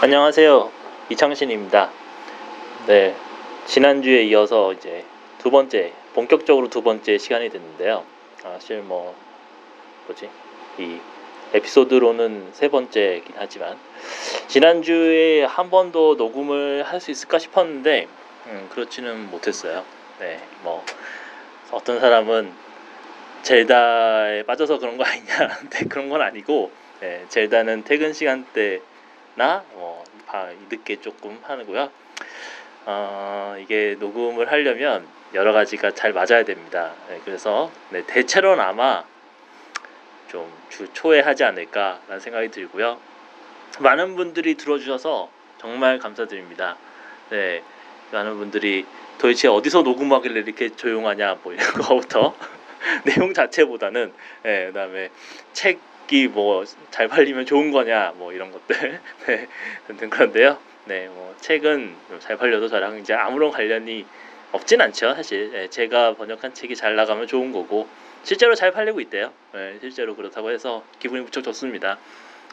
안녕하세요. 이창신입니다. 네. 지난주에 이어서 이제 두 번째, 본격적으로 두 번째 시간이 됐는데요. 사실 뭐, 뭐지? 이 에피소드로는 세 번째긴 하지만, 지난주에 한 번 더 녹음을 할 수 있을까 싶었는데, 음, 그렇지는 못했어요. 네. 뭐, 어떤 사람은 젤다에 빠져서 그런 거 아니냐. 네, 그런 건 아니고, 네, 젤다는 퇴근 시간대 나 뭐, 늦게 조금 하고요. 어, 이게 녹음을 하려면 여러 가지가 잘 맞아야 됩니다. 네, 그래서 네, 대체로는 아마 좀 주 초에 하지 않을까라는 생각이 들고요. 많은 분들이 들어주셔서 정말 감사드립니다. 네, 많은 분들이 도대체 어디서 녹음하길래 이렇게 조용하냐 뭐 이런 거부터 내용 자체보다는 네, 그다음에 책 악기 뭐 잘 팔리면 좋은 거냐 뭐 이런 것들. 네 등등 그런데요. 네 뭐 책은 잘 팔려도 저랑 이제 아무런 관련이 없진 않죠 사실. 네, 제가 번역한 책이 잘 나가면 좋은 거고 실제로 잘 팔리고 있대요. 네, 실제로 그렇다고 해서 기분이 무척 좋습니다.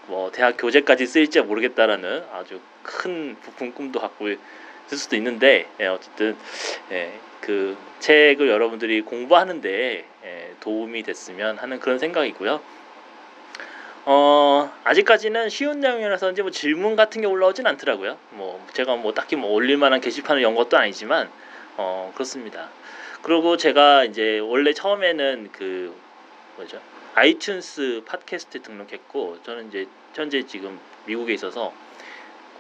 뭐 대학 교재까지 쓰일지 모르겠다라는 아주 큰 부푼 꿈도 갖고 있을 수도 있는데 예, 어쨌든 예, 그 책을 여러분들이 공부하는데 예, 도움이 됐으면 하는 그런 생각이고요. 어 아직까지는 쉬운 내용이라서 이제 뭐 질문 같은 게 올라오진 않더라고요. 뭐 제가 뭐 딱히 뭐 올릴 만한 게시판을 연 것도 아니지만 어 그렇습니다. 그리고 제가 이제 원래 처음에는 그 뭐죠 아이튠스 팟캐스트 등록했고 저는 이제 현재 지금 미국에 있어서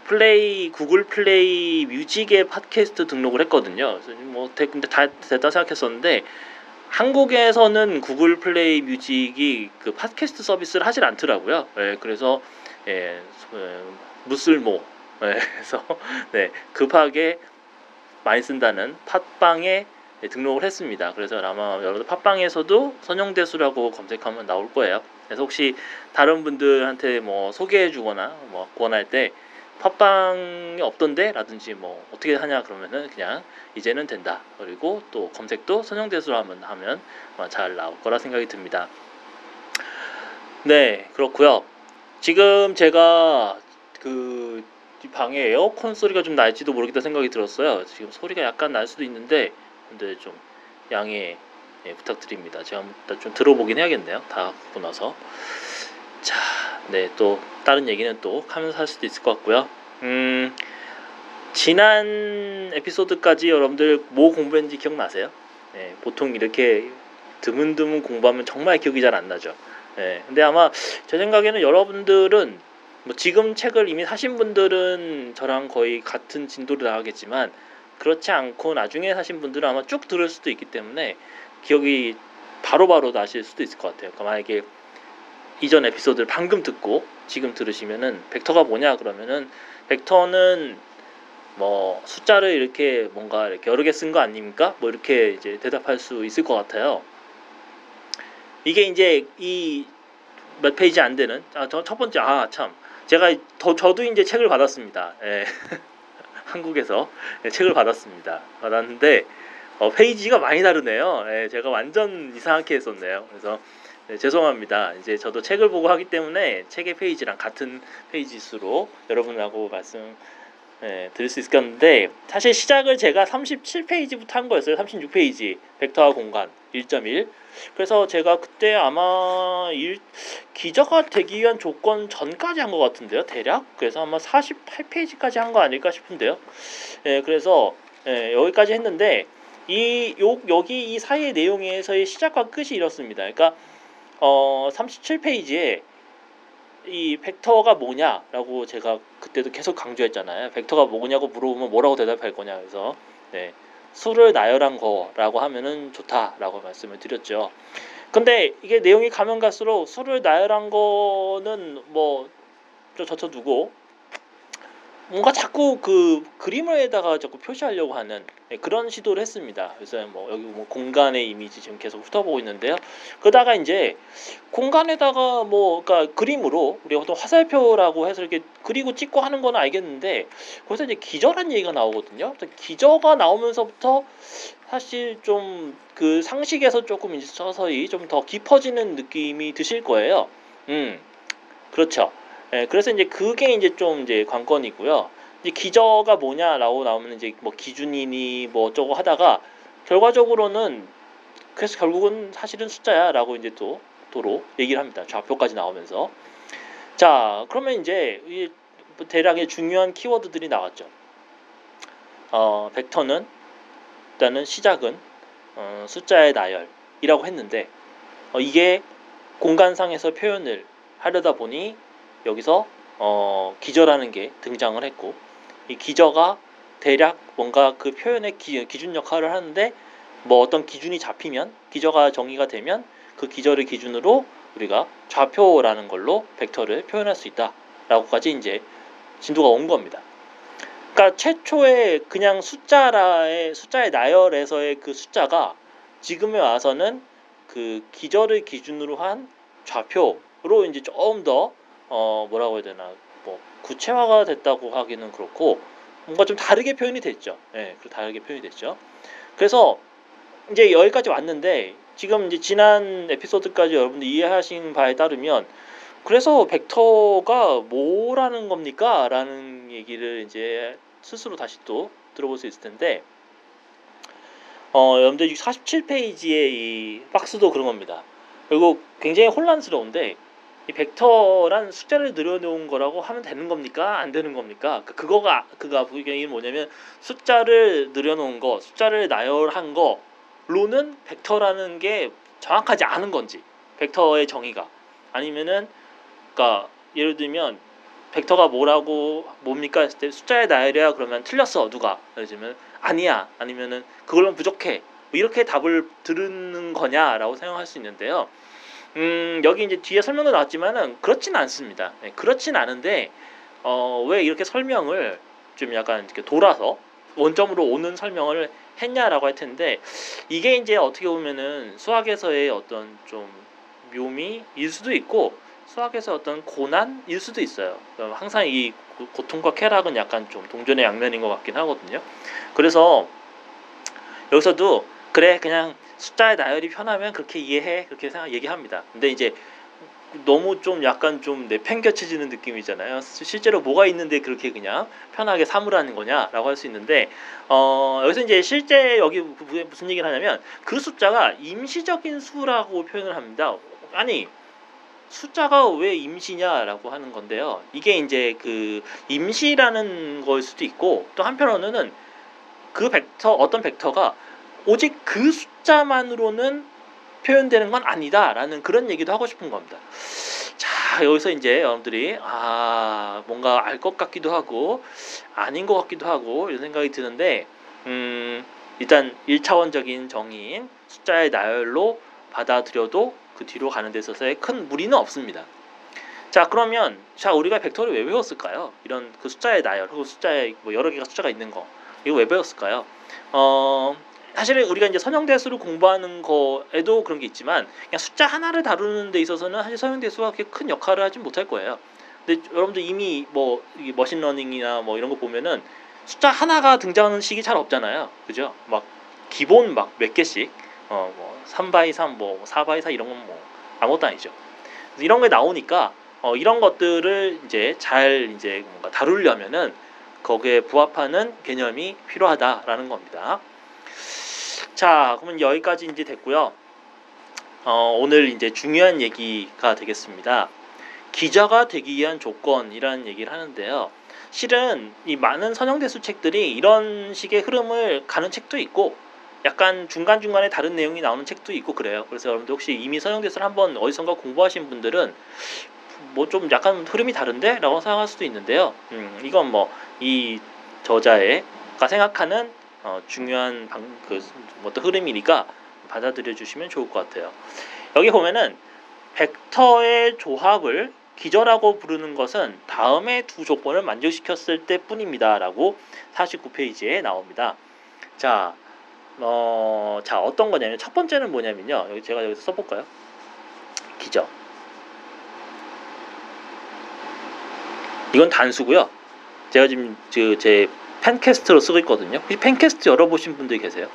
플레이 구글 플레이 뮤직의 팟캐스트 등록을 했거든요. 그래서 뭐 근데 다 됐다 생각했었는데 한국에서는 구글 플레이 뮤직이 그 팟캐스트 서비스를 하질 않더라고요. 예, 그래서 예, 무쓸모 예, 그래서 네, 급하게 많이 쓴다는 팟빵에 네, 등록을 했습니다. 그래서 아마 여러분들 팟빵에서도 선영대수라고 검색하면 나올 거예요. 그래서 혹시 다른 분들한테 뭐 소개해 주거나 뭐 권할 때 팟빵이 없던데 라든지 뭐 어떻게 하냐 그러면은 그냥 이제는 된다. 그리고 또 검색도 선형대수로 하면 하면 잘 나올 거라 생각이 듭니다. 네 그렇고요. 지금 제가 그 방에 에어컨 소리가 좀 날지도 모르겠다 생각이 들었어요. 지금 소리가 약간 날 수도 있는데 근데 좀 양해 예, 부탁드립니다. 제가 좀 들어보긴 해야겠네요. 다 보고 나서 자, 네, 또 다른 얘기는 또 하면서 할 수도 있을 것 같고요. 음, 지난 에피소드까지 여러분들 뭐 공부했는지 기억나세요? 네, 보통 이렇게 드문드문 공부하면 정말 기억이 잘 안 나죠. 네, 근데 아마 제 생각에는 여러분들은 뭐 지금 책을 이미 사신 분들은 저랑 거의 같은 진도로 나가겠지만 그렇지 않고 나중에 사신 분들은 아마 쭉 들을 수도 있기 때문에 기억이 바로바로 바로 나실 수도 있을 것 같아요. 그러니까 만약에 이전 에피소드를 방금 듣고 지금 들으시면은 벡터가 뭐냐 그러면은 벡터는 뭐 숫자를 이렇게 뭔가 이렇게 여러 개 쓴 거 아닙니까? 뭐 이렇게 이제 대답할 수 있을 것 같아요. 이게 이제 이 몇 페이지 안 되는 아, 저 첫 번째 아 참 제가 더 저도 이제 책을 받았습니다. 예. 한국에서 예, 책을 받았습니다. 받았는데 어, 페이지가 많이 다르네요. 예, 제가 완전 이상하게 했었네요. 그래서 네, 죄송합니다. 이제 저도 책을 보고 하기 때문에 책의 페이지랑 같은 페이지 수로 여러분하고 말씀 네, 드릴 수 있었는데 사실 시작을 제가 37페이지부터 한 거였어요. 36페이지 벡터와 공간 1.1 그래서 제가 그때 아마 일, 기저가 되기 위한 조건 전까지 한 것 같은데요. 대략 그래서 아마 48페이지까지 한 거 아닐까 싶은데요. 네, 그래서 네, 여기까지 했는데 이 요, 여기 이 사이의 내용에서의 시작과 끝이 이렇습니다. 그러니까 어 37페이지에 이 벡터가 뭐냐라고 제가 그때도 계속 강조했잖아요. 벡터가 뭐냐고 물어보면 뭐라고 대답할 거냐 그래서 네, 수를 나열한 거라고 하면은 좋다라고 말씀을 드렸죠. 근데 이게 내용이 가면 갈수록 수를 나열한 거는 뭐 저쳐두고 뭔가 자꾸 그 그림에다가 자꾸 표시하려고 하는 네, 그런 시도를 했습니다. 그래서 뭐 여기 뭐 공간의 이미지 지금 계속 훑어보고 있는데요. 그러다가 이제 공간에다가 뭐 그러니까 그림으로 우리가 어떤 화살표라고 해서 이렇게 그리고 찍고 하는 건 알겠는데 거기서 이제 기저란 얘기가 나오거든요. 기저가 나오면서부터 사실 좀 그 상식에서 조금 이제 서서히 좀 더 깊어지는 느낌이 드실 거예요. 음, 그렇죠. 예, 그래서 이제 그게 이제 좀 이제 관건이고요. 이제 기저가 뭐냐라고 나오면 이제 뭐 기준이니 뭐 어쩌고 하다가 결과적으로는 그래서 결국은 사실은 숫자야라고 이제 또 도로 얘기를 합니다. 좌표까지 나오면서 자 그러면 이제 이 대략의 중요한 키워드들이 나왔죠. 어, 벡터는 일단은 시작은 어, 숫자의 나열이라고 했는데 어, 이게 공간상에서 표현을 하려다 보니 여기서 어, 기저라는 게 등장을 했고 이 기저가 대략 뭔가 그 표현의 기, 기준 역할을 하는데 뭐 어떤 기준이 잡히면 기저가 정의가 되면 그 기저를 기준으로 우리가 좌표라는 걸로 벡터를 표현할 수 있다라고까지 이제 진도가 온 겁니다. 그러니까 최초의 그냥 숫자라의 숫자의 나열에서의 그 숫자가 지금에 와서는 그 기저를 기준으로 한 좌표로 이제 조금 더 어 뭐라고 해야 되나 뭐 구체화가 됐다고 하기는 그렇고 뭔가 좀 다르게 표현이 됐죠. 예, 네, 다르게 표현이 됐죠. 그래서 이제 여기까지 왔는데 지금 이제 지난 에피소드까지 여러분들 이해하신 바에 따르면 그래서 벡터가 뭐라는 겁니까? 라는 얘기를 이제 스스로 다시 또 들어볼 수 있을 텐데 어, 여러분들 47페이지의 이 박스도 그런 겁니다. 그리고 굉장히 혼란스러운데 이 벡터란 숫자를 늘어놓은 거라고 하면 되는 겁니까? 안 되는 겁니까? 그, 그거가 그가 그게 뭐냐면 숫자를 늘어놓은 거, 숫자를 나열한 거로는 벡터라는 게 정확하지 않은 건지, 벡터의 정의가 아니면은 그러니까 예를 들면 벡터가 뭐라고 뭡니까 했을 때 숫자의 나열이야 그러면 틀렸어 누가 예를 들면 아니야 아니면은 그걸로 부족해 뭐 이렇게 답을 들은 거냐라고 생각할 수 있는데요. 음 여기 이제 뒤에 설명도 나왔지만은 그렇진 않습니다. 네, 그렇진 않은데 어, 왜 이렇게 설명을 좀 약간 이렇게 돌아서 원점으로 오는 설명을 했냐라고 할 텐데 이게 이제 어떻게 보면은 수학에서의 어떤 좀 묘미일 수도 있고 수학에서 어떤 고난일 수도 있어요. 항상 이 고통과 쾌락은 약간 좀 동전의 양면인 것 같긴 하거든요. 그래서 여기서도 그래 그냥 숫자의 나열이 편하면 그렇게 이해해 그렇게 생각 얘기합니다. 근데 이제 너무 좀 약간 좀 내팽겨쳐지는 느낌이잖아요. 실제로 뭐가 있는데 그렇게 그냥 편하게 삼으라는 거냐라고 할 수 있는데 어 여기서 이제 실제 여기 무슨 얘기를 하냐면 그 숫자가 임시적인 수라고 표현을 합니다. 아니 숫자가 왜 임시냐라고 하는 건데요. 이게 이제 그 임시라는 걸 수도 있고 또 한편으로는 그 벡터 어떤 벡터가 오직 그 숫자만으로는 표현되는 건 아니다라는 그런 얘기도 하고 싶은 겁니다. 자 여기서 이제 여러분들이 아 뭔가 알 것 같기도 하고 아닌 것 같기도 하고 이런 생각이 드는데 음 일단 1차원적인 정의인 숫자의 나열로 받아들여도 그 뒤로 가는 데 있어서의 큰 무리는 없습니다. 자 그러면 자 우리가 벡터를 왜 외웠을까요? 이런 그 숫자의 나열 혹은 숫자의 뭐 여러 개가 숫자가 있는 거 이거 왜 배웠을까요? 어 사실은 우리가 이제 선형대수를 공부하는 거에도 그런 게 있지만 그냥 숫자 하나를 다루는 데 있어서는 사실 선형대수가 그렇게 큰 역할을 하지 못할 거예요. 근데 여러분들 이미 뭐 machine learning이나 뭐 이런 거 보면은 숫자 하나가 등장하는 식이 잘 없잖아요. 그죠? 막 기본 막 몇 개씩 어 뭐 3 by 3, 뭐 4 by 4 이런 건 뭐 아무것도 아니죠. 이런 게 나오니까 어, 이런 것들을 이제 잘 이제 뭔가 다루려면은 거기에 부합하는 개념이 필요하다라는 겁니다. 자, 그러면 여기까지 이제 됐고요. 어, 오늘 이제 중요한 얘기가 되겠습니다. 기자가 되기 위한 조건이라는 얘기를 하는데요. 실은 이 많은 선형대수 책들이 이런 식의 흐름을 가는 책도 있고 약간 중간중간에 다른 내용이 나오는 책도 있고 그래요. 그래서 여러분들 혹시 이미 서영대서를 한번 어디선가 공부하신 분들은 뭐 좀 약간 흐름이 다른데? 라고 생각할 수도 있는데요. 음, 이건 뭐 이 저자의가 생각하는 어, 중요한 방, 그 어떤 흐름이니까 받아들여 주시면 좋을 것 같아요. 여기 보면은 벡터의 조합을 기저라고 부르는 것은 다음의 두 조건을 만족시켰을 때 뿐입니다 라고 49페이지에 나옵니다. 자, 어, 자 어떤 거냐면 첫 번째는 뭐냐면요. 여기 제가 여기서 써볼까요? 기저. 이건 단수고요. 제가 지금 제 펜캐스트로 쓰고 있거든요. 혹시 펜캐스트 열어보신 분들 계세요?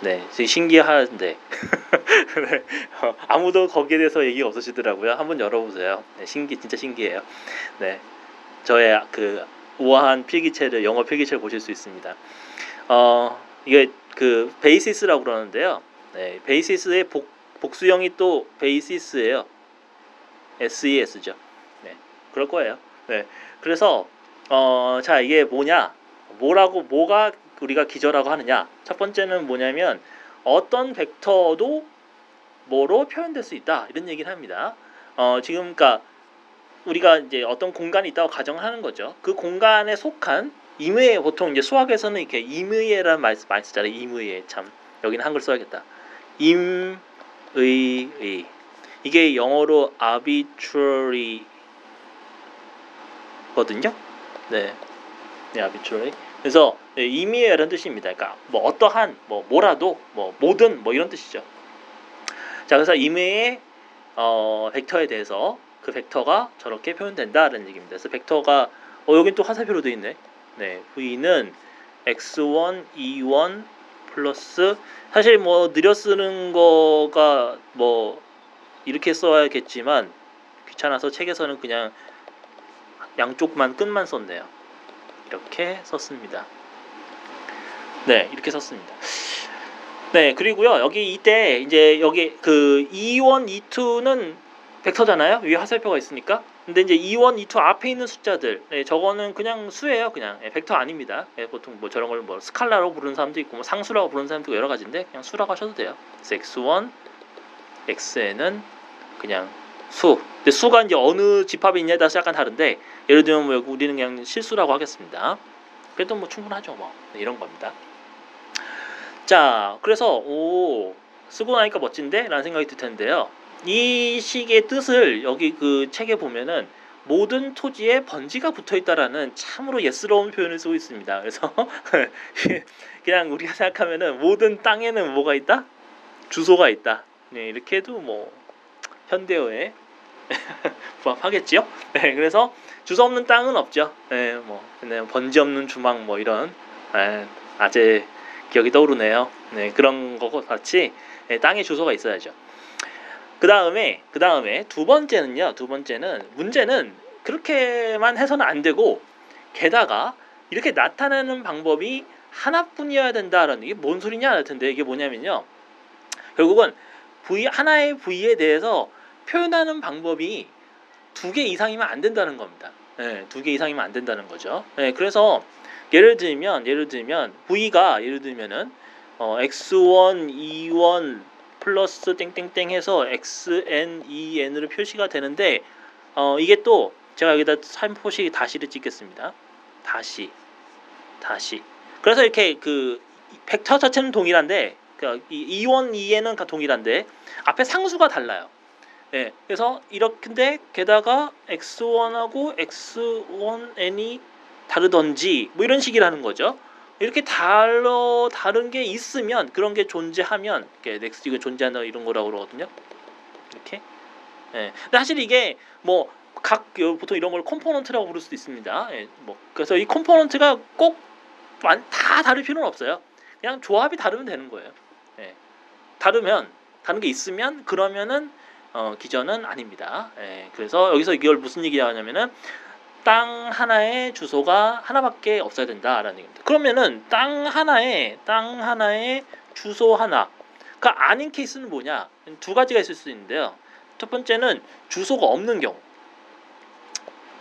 네, 신기한데 네, 어, 아무도 거기에 대해서 얘기 없으시더라고요. 한번 열어보세요. 네, 신기 진짜 신기해요. 네, 저의 그 우아한 필기체를 영어 필기체를 보실 수 있습니다. 어 이게 그 베이시스라고 그러는데요. 네, 베이시스의 복, 복수형이 또 베이시스예요. SES죠. 네, 그럴 거예요. 네, 그래서 어, 자 이게 뭐냐, 뭐라고 뭐가 우리가 기저라고 하느냐. 첫 번째는 뭐냐면 어떤 벡터도 뭐로 표현될 수 있다 이런 얘기를 합니다. 어, 지금 그러니까 우리가 이제 어떤 공간이 있다고 가정하는 거죠. 그 공간에 속한 임의에 보통 이제 수학에서는 이렇게 임의라는 말 많이 쓰잖아요. 임의에 참 여기는 한글 써야겠다. 임의의 이게 영어로 arbitrary거든요. 네, 네 arbitrary. 그래서 네, 임의라는 뜻입니다. 그러니까 뭐 어떠한 뭐 뭐라도 뭐 모든 뭐 이런 뜻이죠. 자 그래서 임의의 어, 벡터에 대해서 그 벡터가 저렇게 표현된다라는 얘기입니다. 그래서 벡터가 어 여긴 또 화살표로 되어 있네. 네, v는 x1, e1 플러스 사실 뭐 느려 쓰는 거가 뭐 이렇게 써야겠지만 귀찮아서 책에서는 그냥 양쪽만 끝만 썼네요. 이렇게 썼습니다. 네, 이렇게 썼습니다. 네, 그리고요. 여기 이때 이제 여기 그 E1, E2는 벡터잖아요. 위에 화살표가 있으니까. 근데 이제 E1, E2 앞에 있는 숫자들, 네, 저거는 그냥 수예요. 그냥 네, 벡터 아닙니다. 네, 보통 뭐 저런 걸 뭐 스칼라로 부르는 사람도 있고, 뭐 상수라고 부르는 사람도 여러 가지인데 그냥 수라고 하셔도 돼요. 그래서 x1, xn은 그냥 수. 근데 수가 이제 어느 집합에 있냐에 따라서 약간 다른데 예를 들면 뭐 우리는 그냥 실수라고 하겠습니다. 그래도 뭐 충분하죠, 뭐 네, 이런 겁니다. 자, 그래서 오 쓰고 나니까 멋진데 라는 생각이 들 텐데요. 이 식의 뜻을 여기 그 책에 보면은 모든 토지에 번지가 붙어 있다라는 참으로 예스러운 표현을 쓰고 있습니다. 그래서 그냥 우리가 생각하면은 모든 땅에는 뭐가 있다? 주소가 있다. 네, 이렇게 해도 뭐 현대어에 부합하겠지요. 네, 그래서 주소 없는 땅은 없죠. 네, 뭐 그냥 번지 없는 주막 뭐 이런 네, 아재 기억이 떠오르네요. 네, 그런 거 같이 네, 땅에 주소가 있어야죠. 그 다음에 그 다음에 두 번째는요. 두 번째는 문제는 그렇게만 해서는 안 되고 게다가 이렇게 나타내는 방법이 하나뿐이어야 된다라는 이게 뭔 소리냐 할 텐데 이게 뭐냐면요. 결국은 V 하나의 V에 대해서 표현하는 방법이 두 개 이상이면 안 된다는 겁니다. 네, 두개 이상이면 안 된다는 거죠. 네, 그래서 예를 들면 예를 들면 V가 예를 들면은 어, x1, e1 플러스 땡땡땡 해서 xn, en으로 표시가 되는데 어, 이게 또 제가 여기다 살포시 다시를 찍겠습니다. 다시 다시 그래서 이렇게 그 벡터 자체는 동일한데 그 e1, e는 동일한데 앞에 상수가 달라요. 예, 그래서 이렇게인데 게다가 x1하고 x1n이 다르던지 뭐 이런 식이라는 거죠. 이렇게 달러 다른 게 있으면 그런 게 존재하면 이렇게 exist 이거 존재한다 이런 거라고 그러거든요. 이렇게. 예. 근데 사실 이게 뭐 각 보통 이런 걸 component라고 부를 수도 있습니다. 예, 뭐 그래서 이 component가 꼭 다 다를 필요는 없어요. 그냥 조합이 다르면 되는 거예요. 예. 다르면 다른 게 있으면 그러면은 어, 기저는 아닙니다. 예. 그래서 여기서 이걸 무슨 얘기하냐면은 땅 하나의 주소가 하나밖에 없어야 된다라는 얘기입니다. 그러면은 땅 하나에 땅 하나에 주소 하나. 그 아닌 케이스는 뭐냐? 두 가지가 있을 수 있는데요. 첫 번째는 주소가 없는 경우.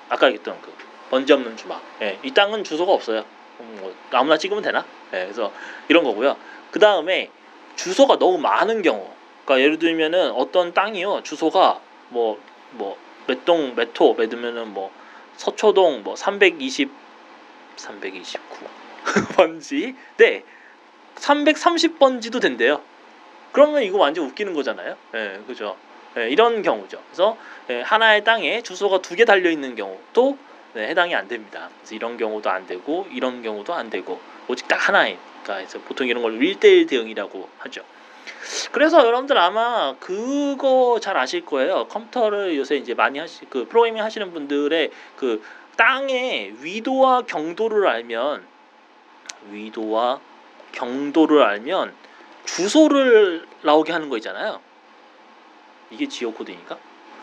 아까 얘기했던 그 번지 없는 주막. 예, 이 땅은 주소가 없어요. 음, 뭐 아무나 찍으면 되나? 예, 그래서 이런 거고요. 그 다음에 주소가 너무 많은 경우. 그러니까 예를 들면은 어떤 땅이요 주소가 뭐 뭐 몇동 몇호 몇으면은 뭐 서초동 뭐 320, 329 번지, 네, 330번지도 된대요. 그러면 이거 완전 웃기는 거잖아요. 예, 그죠? 예, 이런 경우죠. 그래서 예, 하나의 땅에 주소가 두 개 달려 있는 경우도 네, 해당이 안 됩니다. 그래서 이런 경우도 안 되고 이런 경우도 안 되고 오직 딱 하나니까 그래서 보통 이런 걸 1대1 대응이라고 하죠. 그래서 여러분들 아마 그거 잘 아실 거예요. 컴퓨터를 요새 이제 많이 하시 그 프로그래밍 하시는 분들의 그 땅의 위도와 경도를 알면 위도와 경도를 알면 주소를 나오게 하는 거 있잖아요. 이게 지오 코드인가?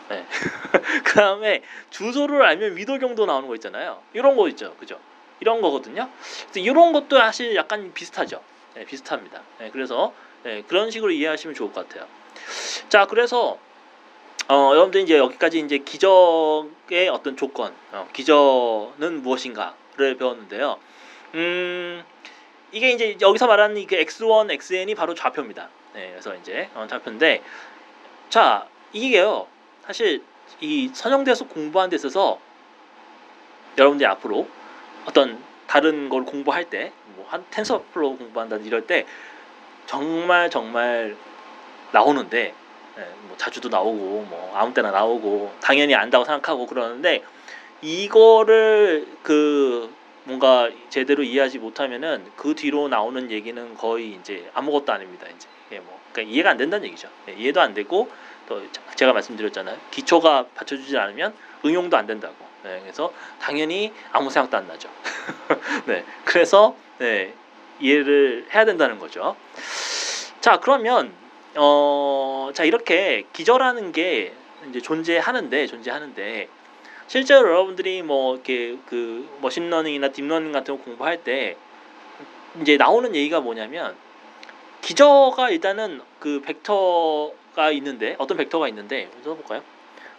네. 그 다음에 주소를 알면 위도 경도 나오는 거 있잖아요. 이런 거 있죠. 그죠? 이런 거거든요. 이런 것도 사실 약간 비슷하죠. 네, 비슷합니다. 네, 그래서 네, 그런 식으로 이해하시면 좋을 것 같아요. 자, 그래서 어, 여러분들 이제 여기까지 이제 기적의 어떤 조건, 어, 기저는 무엇인가를 배웠는데요. 음, 이게 이제 여기서 말하는 이 x1, xn이 바로 좌표입니다. 네, 그래서 이제 어, 좌표인데, 자, 이게요. 사실 이 선형대에서 공부하는 데 있어서 여러분들이 앞으로 어떤 다른 걸 공부할 때, 뭐 한 텐서플로 공부한다 이럴 때 정말 정말 나오는데 네, 뭐 자주도 나오고 뭐 아무 때나 나오고 당연히 안다고 생각하고 그러는데 이거를 그 뭔가 제대로 이해하지 못하면은 그 뒤로 나오는 얘기는 거의 이제 아무것도 아닙니다. 이제 예, 뭐 그러니까 이해가 안 된다는 얘기죠. 예, 이해도 안 되고 또 제가 말씀드렸잖아요. 기초가 받쳐주지 않으면 응용도 안 된다고. 네, 그래서 당연히 아무 생각도 안 나죠. 네, 그래서 네, 이해를 해야 된다는 거죠. 자, 그러면 어, 자 이렇게 기저라는 게 이제 존재하는데 존재하는데 실제로 여러분들이 뭐 이렇게 그 machine learning이나 deep learning 같은 거 공부할 때 이제 나오는 얘기가 뭐냐면 기저가 일단은 그 벡터가 있는데 어떤 벡터가 있는데 써볼까요?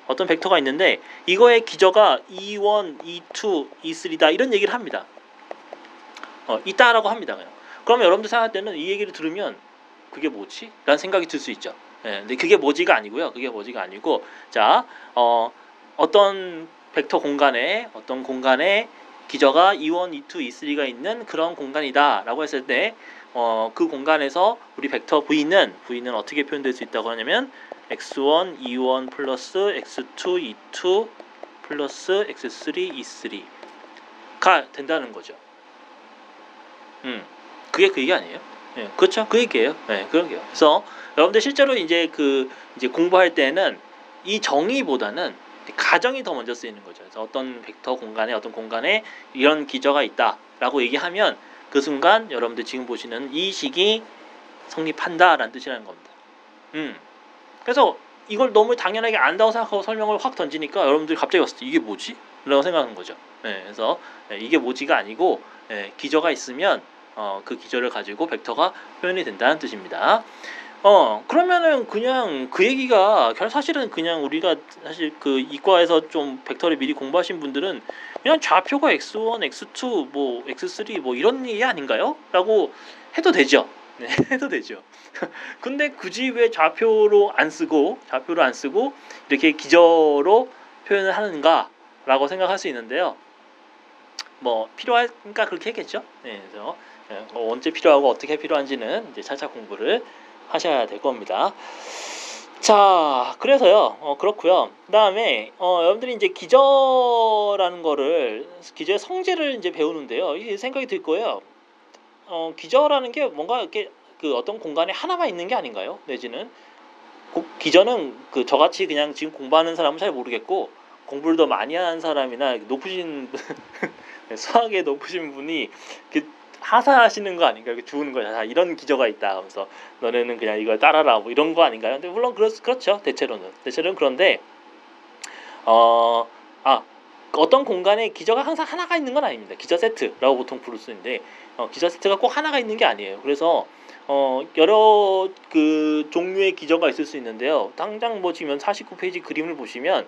어떤 벡터가 있는데 이거의 기저가 E1, E2, E3다 이런 얘기를 합니다. 어, 있다라고 합니다. 그냥. 그러면 여러분들 생각할 때는 이 얘기를 들으면 그게 뭐지? 라는 생각이 들 수 있죠. 예, 근데 그게 뭐지가 아니고요. 그게 뭐지가 아니고 자, 어, 어떤 벡터 공간에 어떤 공간에 기저가 E1, E2, E3가 있는 그런 공간이다라고 했을 때 어, 그 공간에서 우리 벡터 V는 V는 어떻게 표현될 수 있다고 하냐면 x1, e1 플러스 x2, e2 플러스 x3, e3가 된다는 거죠. 음, 그게 그 얘기 아니에요? 네, 그렇죠. 그 얘기예요. 네, 그런 게요. 그래서 여러분들 실제로 이제 그 이제 공부할 때는 이 정의보다는 가정이 더 먼저 쓰이는 거죠. 그래서 어떤 벡터 공간에 어떤 공간에 이런 기저가 있다라고 얘기하면 그 순간 여러분들 지금 보시는 이 식이 성립한다라는 뜻이라는 겁니다. 음. 그래서 이걸 너무 당연하게 안다고 생각하고 설명을 확 던지니까 여러분들이 갑자기 왔을 때 이게 뭐지? 라고 생각하는 거죠. 네, 그래서 네, 이게 뭐지가 아니고 네, 기저가 있으면 어, 그 기저를 가지고 벡터가 표현이 된다는 뜻입니다. 어 그러면은 그냥 그 얘기가 사실은 그냥 우리가 사실 그 이과에서 좀 벡터를 미리 공부하신 분들은 그냥 좌표가 x1, x2, 뭐 x3 뭐 이런 얘기 아닌가요? 라고 해도 되죠. 네, 해도 되죠. 근데 굳이 왜 좌표로 안 쓰고 좌표로 안 쓰고 이렇게 기저로 표현을 하는가라고 생각할 수 있는데요. 뭐 필요하니까 그렇게 했겠죠. 네, 그래서 언제 필요하고 어떻게 필요한지는 이제 차차 공부를 하셔야 될 겁니다. 자, 그래서요, 어, 그렇고요. 그다음에 어, 여러분들이 이제 기저라는 거를 기저의 성질을 이제 배우는데요. 이 생각이 들 거예요. 어, 기저라는 게 뭔가 이렇게 그 어떤 공간에 하나만 있는 게 아닌가요? 내지는 기저는 그 저같이 그냥 지금 공부하는 사람은 잘 모르겠고 공부를 더 많이 하는 사람이나 높으신 수학에 높으신 분이 그 하사하시는 거 아닌가요? 주는 거야. 아, 이런 기저가 있다. 하면서 너네는 그냥 이걸 따라라. 뭐 이런 거 아닌가요? 근데 물론 그렇, 그렇죠. 대체로는. 대체로는 그런데 어, 아, 어떤 공간에 기저가 항상 하나가 있는 건 아닙니다. 기저 세트라고 보통 부를 수 있는데 어, 기저 세트가 꼭 하나가 있는 게 아니에요. 그래서 어, 여러 그 종류의 기저가 있을 수 있는데요. 당장 뭐 지금 49페이지 그림을 보시면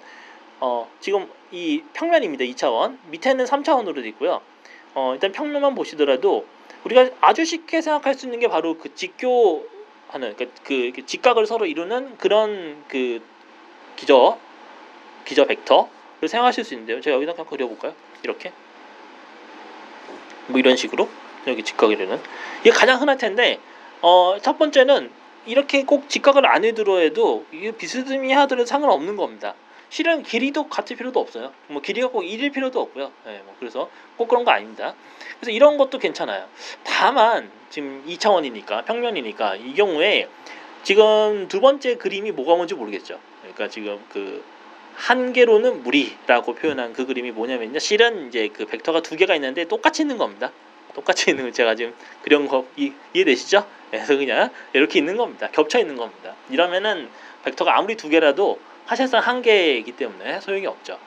어, 지금 이 평면입니다. 2차원. 밑에는 3차원으로 돼 있고요. 어, 일단 평면만 보시더라도 우리가 아주 쉽게 생각할 수 있는 게 바로 그 직교하는 그, 그, 그 직각을 서로 이루는 그런 그 기저 기저 벡터를 생각하실 수 있는데요. 제가 여기다 그냥 그려볼까요? 이렇게 뭐 이런 식으로 여기 직각이라는 이게 가장 흔할 텐데 어, 첫 번째는 이렇게 꼭 직각을 안 해들어 도 이게 비스듬히 하더라도 상관없는 겁니다. 실은 길이도 같을 필요도 없어요. 뭐 길이가 꼭 1일 필요도 없고요. 네, 뭐 그래서 꼭 그런 거 아닙니다. 그래서 이런 것도 괜찮아요. 다만 지금 2차원이니까 평면이니까 이 경우에 지금 두 번째 그림이 뭐가 뭔지 모르겠죠. 그러니까 지금 그 한 개로는 무리라고 표현한 그 그림이 뭐냐면요. 실은 이제 그 벡터가 두 개가 있는데 똑같이 있는 겁니다. 똑같이 있는 거 제가 지금 그런 거 이, 이해되시죠? 그래서 그냥 이렇게 있는 겁니다. 겹쳐 있는 겁니다. 이러면은 벡터가 아무리 두 개라도 사실상 한 개이기 때문에 소용이 없죠.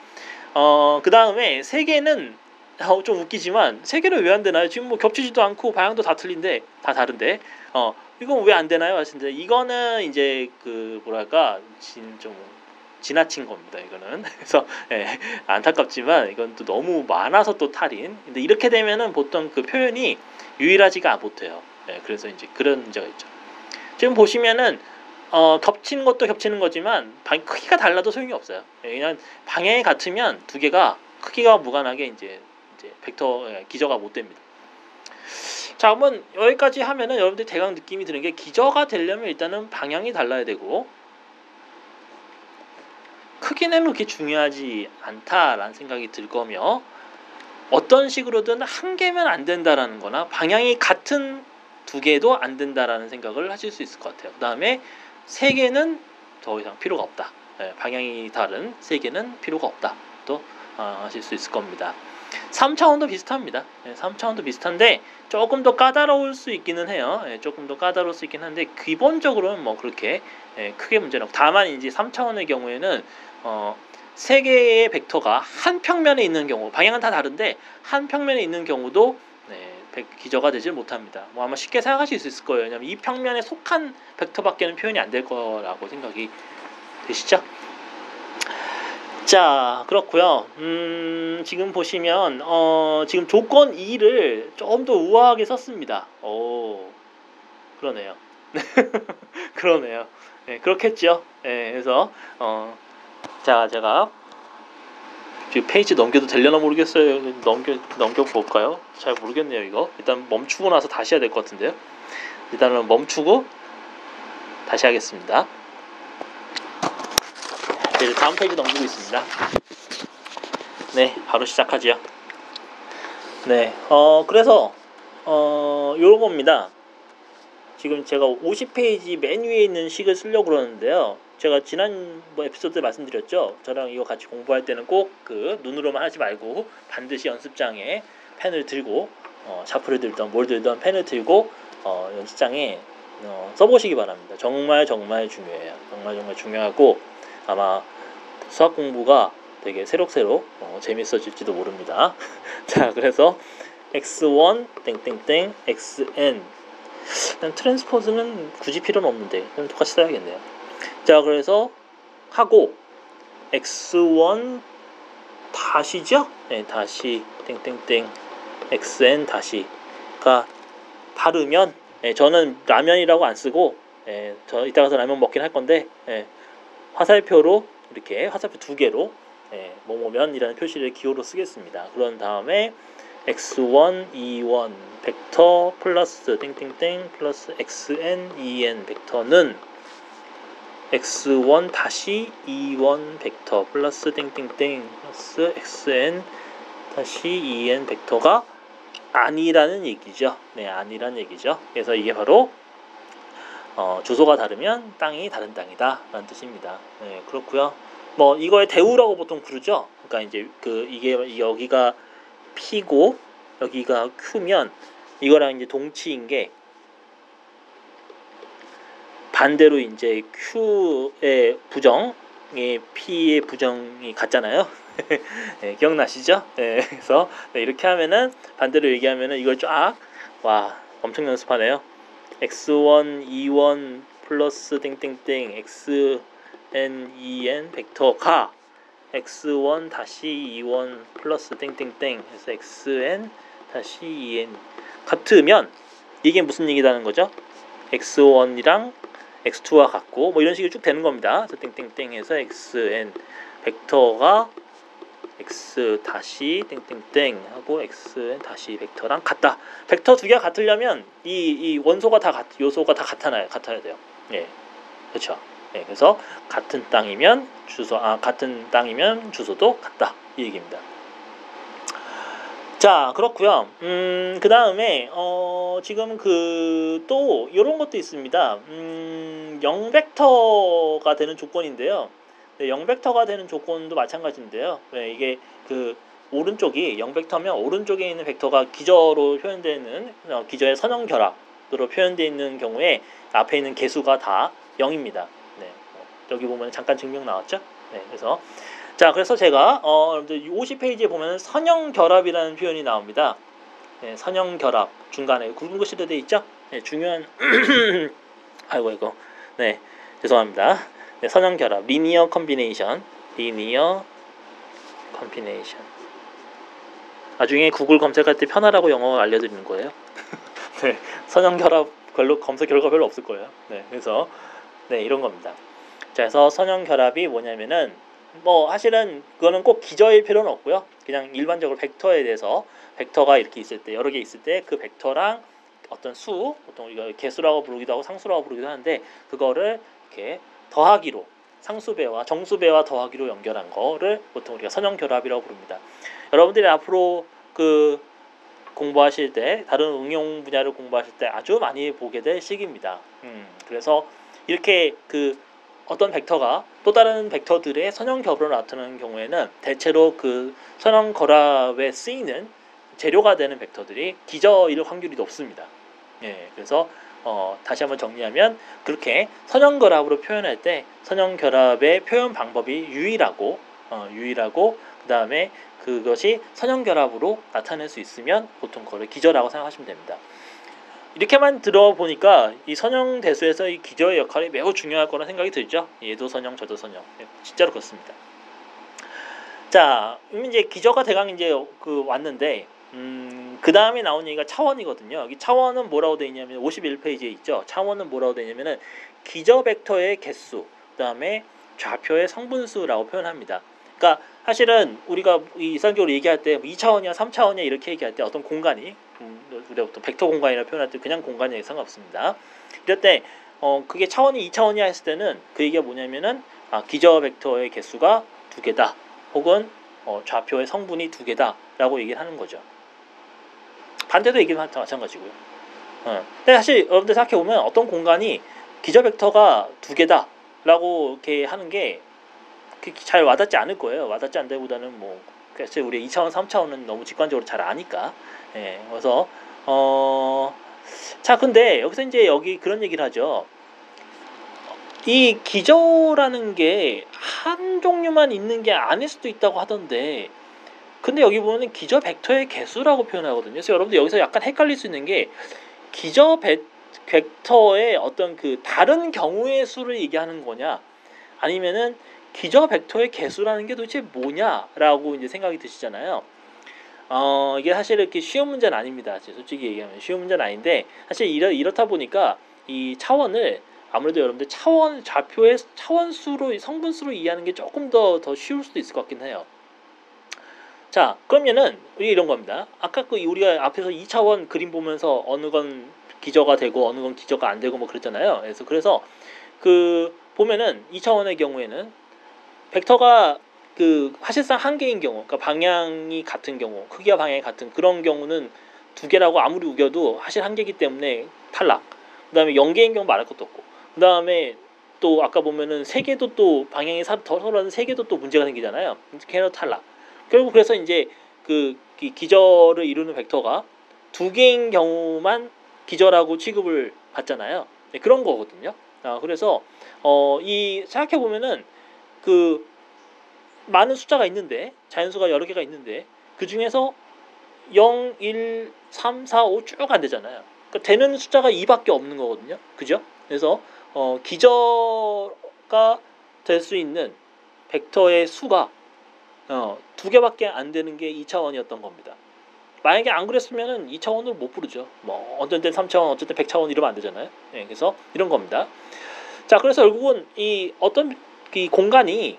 어, 그 다음에 세 개는 어, 좀 웃기지만 세 개는 왜 안 되나요? 지금 뭐 겹치지도 않고 방향도 다 틀린데 다 다른데 어 이건 왜 안 되나요? 하시는데 이거는 이제 그 뭐랄까 진좀 지나친 겁니다. 이거는 그래서 예, 안타깝지만 이건 또 너무 많아서 또 탈인. 근데 이렇게 되면은 보통 그 표현이 유일하지가 못해요. 예, 그래서 이제 그런 문제가 있죠. 지금 보시면은 어, 겹치는 것도 겹치는 거지만 방, 크기가 달라도 소용이 없어요. 예, 그냥 방향이 같으면 두 개가 크기가 무관하게 이제 이제 벡터 예, 기저가 못 됩니다. 자, 한번 여기까지 하면은 여러분들 대강 느낌이 드는 게 기저가 되려면 일단은 방향이 달라야 되고 크기는 그렇게 중요하지 않다라는 생각이 들 거며 어떤 식으로든 한 개면 안 된다라는 거나 방향이 같은 두 개도 안 된다라는 생각을 하실 수 있을 것 같아요. 그 다음에 세 개는 더 이상 필요가 없다. 예, 방향이 다른 세 개는 필요가 없다. 또 어, 하실 수 있을 겁니다. 3차원도 비슷합니다. 예, 3차원도 비슷한데 조금 더 까다로울 수 있기는 해요. 예, 조금 더 까다로울 수 있긴 한데 기본적으로는 뭐 그렇게 예, 크게 문제는 없고 다만 이제 3차원의 경우에는 어, 세 개의 벡터가 한 평면에 있는 경우 방향은 다 다른데 한 평면에 있는 경우도 기저가 되질 못합니다. 뭐 아마 쉽게 생각하실 수 있을 거예요. 왜냐하면 이 평면에 속한 벡터밖에는 표현이 안 될 거라고 생각이 되시죠? 자 그렇고요. 음, 지금 보시면 어, 지금 조건 2를 좀 더 우아하게 썼습니다. 오 그러네요. 그러네요. 네, 그렇겠죠. 네, 그래서 어, 자 제가 지금 페이지 넘겨도 되려나 모르겠어요. 넘겨 넘겨 볼까요? 잘 모르겠네요 이거. 일단 멈추고 나서 다시 해야 될 것 같은데요. 일단은 멈추고 다시 하겠습니다. 네, 다음 페이지 넘기고 있습니다. 네, 바로 시작하죠. 네, 어 그래서 어 요런 겁니다. 지금 제가 50페이지 맨 위에 있는 식을 쓰려고 그러는데요. 제가 지난 뭐 에피소드에 말씀드렸죠. 저랑 이거 같이 공부할 때는 꼭 그 눈으로만 하지 말고 반드시 연습장에 펜을 들고 어, 샤프를 들던 뭘 들던 펜을 들고 어, 연습장에 어, 써보시기 바랍니다. 정말 정말 중요해요. 정말 정말 중요하고 아마 수학 공부가 되게 새록새록 어, 재밌어질지도 모릅니다. 자, 그래서 x1 땡땡땡 xn 트랜스포즈는 굳이 필요는 없는데 그럼 똑같이 써야겠네요. 자, 그래서 하고 x1 다시죠? 네, 다시 땡땡땡 xn 다시가 다르면 예, 저는 라면이라고 안 쓰고 예, 저 이따 가서 라면 먹긴 할 건데 예, 화살표로 이렇게 화살표 두 개로 예, 뭐뭐면이라는 표시를 기호로 쓰겠습니다. 그런 다음에 x1, e1 벡터 플러스 땡땡땡 플러스 xn, en 벡터는 x1 다시 e1 벡터 플러스 땡땡땡 플러스 xn 다시 en 벡터가 아니라는 얘기죠. 네, 아니라는 얘기죠. 그래서 이게 바로 어, 주소가 다르면 땅이 다른 땅이다 라는 뜻입니다. 네, 그렇고요. 뭐 이거에 대우라고 보통 부르죠. 그러니까 이제 그 이게 여기가 P고 여기가 Q면 이거랑 이제 동치인 게 반대로 이제 Q의 부정에 P의 부정이 같잖아요. 네, 기억나시죠? 네, 그래서 네, 이렇게 하면은 반대로 얘기하면은 이걸 쫙 와 엄청 연습하네요. x1, e1 플러스 땡땡땡 x n e n 벡터가 x1 다시 e1 플러스 땡땡땡 해서 xn 다시 en 같으면 이게 무슨 얘기라는 거죠? x1이랑 x2와 같고 뭐 이런 식으로 쭉 되는 겁니다. 그래서 땡땡땡 해서 xn 벡터가 x 다시 땡땡땡 하고 xn 다시 벡터랑 같다. 벡터 두 개가 같으려면 이, 이 원소가 다 같, 요소가 다 같아야 같아야 돼요. 예, 그렇죠. 예, 그래서 같은 땅이면 주소 아 같은 땅이면 주소도 같다 이 얘기입니다. 자 그렇고요. 음 그 다음에 어 지금 그 또 이런 것도 있습니다. 음 0벡터가 되는 조건인데요. 네, 0벡터가 되는 조건도 마찬가지인데요. 네, 이게 그 오른쪽이 0벡터면 오른쪽에 있는 벡터가 기저로 표현되는 어, 기저의 선형 결합으로 표현되어 있는 경우에 앞에 있는 개수가 다 0입니다. 네. 어, 여기 보면 잠깐 증명 나왔죠? 네. 그래서 자, 그래서 제가 어, 여러분들 50페이지에 보면 선형 결합이라는 표현이 나옵니다. 네, 선형 결합 중간에 굵은 글씨로 되어 있죠? 네, 중요한 아이고 이거 네 죄송합니다. 네, 선형 결합 linear combination linear combination 나중에 구글 검색할 때 편하라고 영어 알려드리는 거예요. 네, 선형 결합 별로 검색 결과 별로 없을 거예요. 네, 그래서 네 이런 겁니다. 자, 그래서 선형 결합이 뭐냐면은 뭐 사실은 그거는 꼭 기저일 필요는 없고요. 그냥 일반적으로 벡터에 대해서 벡터가 이렇게 있을 때 여러 개 있을 때 그 벡터랑 어떤 수 보통 우리가 개수라고 부르기도 하고 상수라고 부르기도 하는데 그거를 이렇게 더하기로 상수배와 정수배와 더하기로 연결한 거를 보통 우리가 선형 결합이라고 부릅니다. 여러분들이 앞으로 그 공부하실 때 다른 응용 분야를 공부하실 때 아주 많이 보게 될 식입니다. 음, 그래서 이렇게 그 어떤 벡터가 또 다른 벡터들의 선형 결합으로 나타나는 경우에는 대체로 그 선형 결합에 쓰이는 재료가 되는 벡터들이 기저일 확률이 높습니다. 예, 그래서 어, 다시 한번 정리하면 그렇게 선형 결합으로 표현할 때 선형 결합의 표현 방법이 유일하고 어, 유일하고 그 다음에 그것이 선형 결합으로 나타낼 수 있으면 보통 그거를 기저라고 생각하시면 됩니다. 이렇게만 들어보니까 이 선형 대수에서 이 기저의 역할이 매우 중요할 거라 생각이 들죠. 얘도 선형, 저도 선형. 예, 진짜로 그렇습니다. 자, 이제 기저가 대강 이제 그 왔는데, 음, 그 다음에 나온 얘기가 차원이거든요. 여기 차원은 뭐라고 되어 있냐면 51페이지에 있죠. 차원은 뭐라고 되어 있냐면은 기저 벡터의 개수, 그 다음에 좌표의 성분수라고 표현합니다. 그러니까 사실은 우리가 이상적으로 얘기할 때 2차원이야, 3차원이야 이렇게 얘기할 때 어떤 공간이 음, 우리가 보통 벡터 공간이라 상표현할 때 그냥 공간이 상관없습니다. 이럴 때 어, 그게 차원이 2차원이야 했을 때는 그 얘기가 뭐냐면은 아, 기저 벡터의 개수가 두 개다. 혹은 어, 좌표의 성분이 두 개다라고 얘기를 하는 거죠. 반대도 얘기는 마찬가지고요. 어. 근데 사실 여러분들 생각해 보면 어떤 공간이 기저 벡터가 두 개다라고 이렇게 하는 게 잘 와닿지 않을 거예요. 와닿지 않다보다는 뭐 글쎄 우리 2차원, 3차원은 너무 직관적으로 잘 아니까. 예. 그래서 어. 자, 근데 여기서 이제 여기 그런 얘기를 하죠. 이 기저라는 게 한 종류만 있는 게 아닐 수도 있다고 하던데 근데 여기 보면 기저 벡터의 개수라고 표현하거든요. 그래서 여러분들 여기서 약간 헷갈릴 수 있는 게 기저 벡, 벡터의 어떤 그 다른 경우의 수를 얘기하는 거냐 아니면은 기저 벡터의 개수라는 게 도대체 뭐냐라고 이제 생각이 드시잖아요. 어, 이게 사실 이렇게 쉬운 문제는 아닙니다. 솔직히 얘기하면 쉬운 문제는 아닌데 사실 이렇, 이렇다 보니까 이 차원을 아무래도 여러분들 차원 좌표의 차원 수로 성분 수로 이해하는 게 조금 더 더 쉬울 수도 있을 것 같긴 해요. 자 그러면은 이런 겁니다. 아까 그 우리가 앞에서 2차원 그림 보면서 어느 건 기저가 되고 어느 건 기저가 안 되고 뭐 그랬잖아요. 그래서 그래서 그 보면은 2차원의 경우에는 벡터가 그 사실상 한 개인 경우, 그러니까 방향이 같은 경우, 크기와 방향이 같은 그런 경우는 두 개라고 아무리 우겨도 사실 한 개이기 때문에 탈락. 그다음에 0개인 경우 말할 것도 없고. 그다음에 또 아까 보면은 세 개도 또 방향이 더 서로는 세 개도 또 문제가 생기잖아요. 걔는 탈락. 결국 그래서 이제 그 기저를 이루는 벡터가 두 개인 경우만 기저라고 취급을 받잖아요. 네, 그런 거거든요. 아, 그래서 어, 이 생각해 보면은 그 많은 숫자가 있는데 자연수가 여러 개가 있는데 그 중에서 0, 1, 3, 4, 5 쭉 안 되잖아요. 그러니까 되는 숫자가 2밖에 없는 거거든요. 그죠? 그래서 어, 기저가 될 수 있는 벡터의 수가 어, 두 개밖에 안 되는 게 2차원이었던 겁니다. 만약에 안 그랬으면은 2차원을 못 부르죠. 뭐 어떤 때 3차원, 어쨌든 100차원 이러면 안 되잖아요. 네, 그래서 이런 겁니다. 자, 그래서 결국은 이 어떤 이 공간이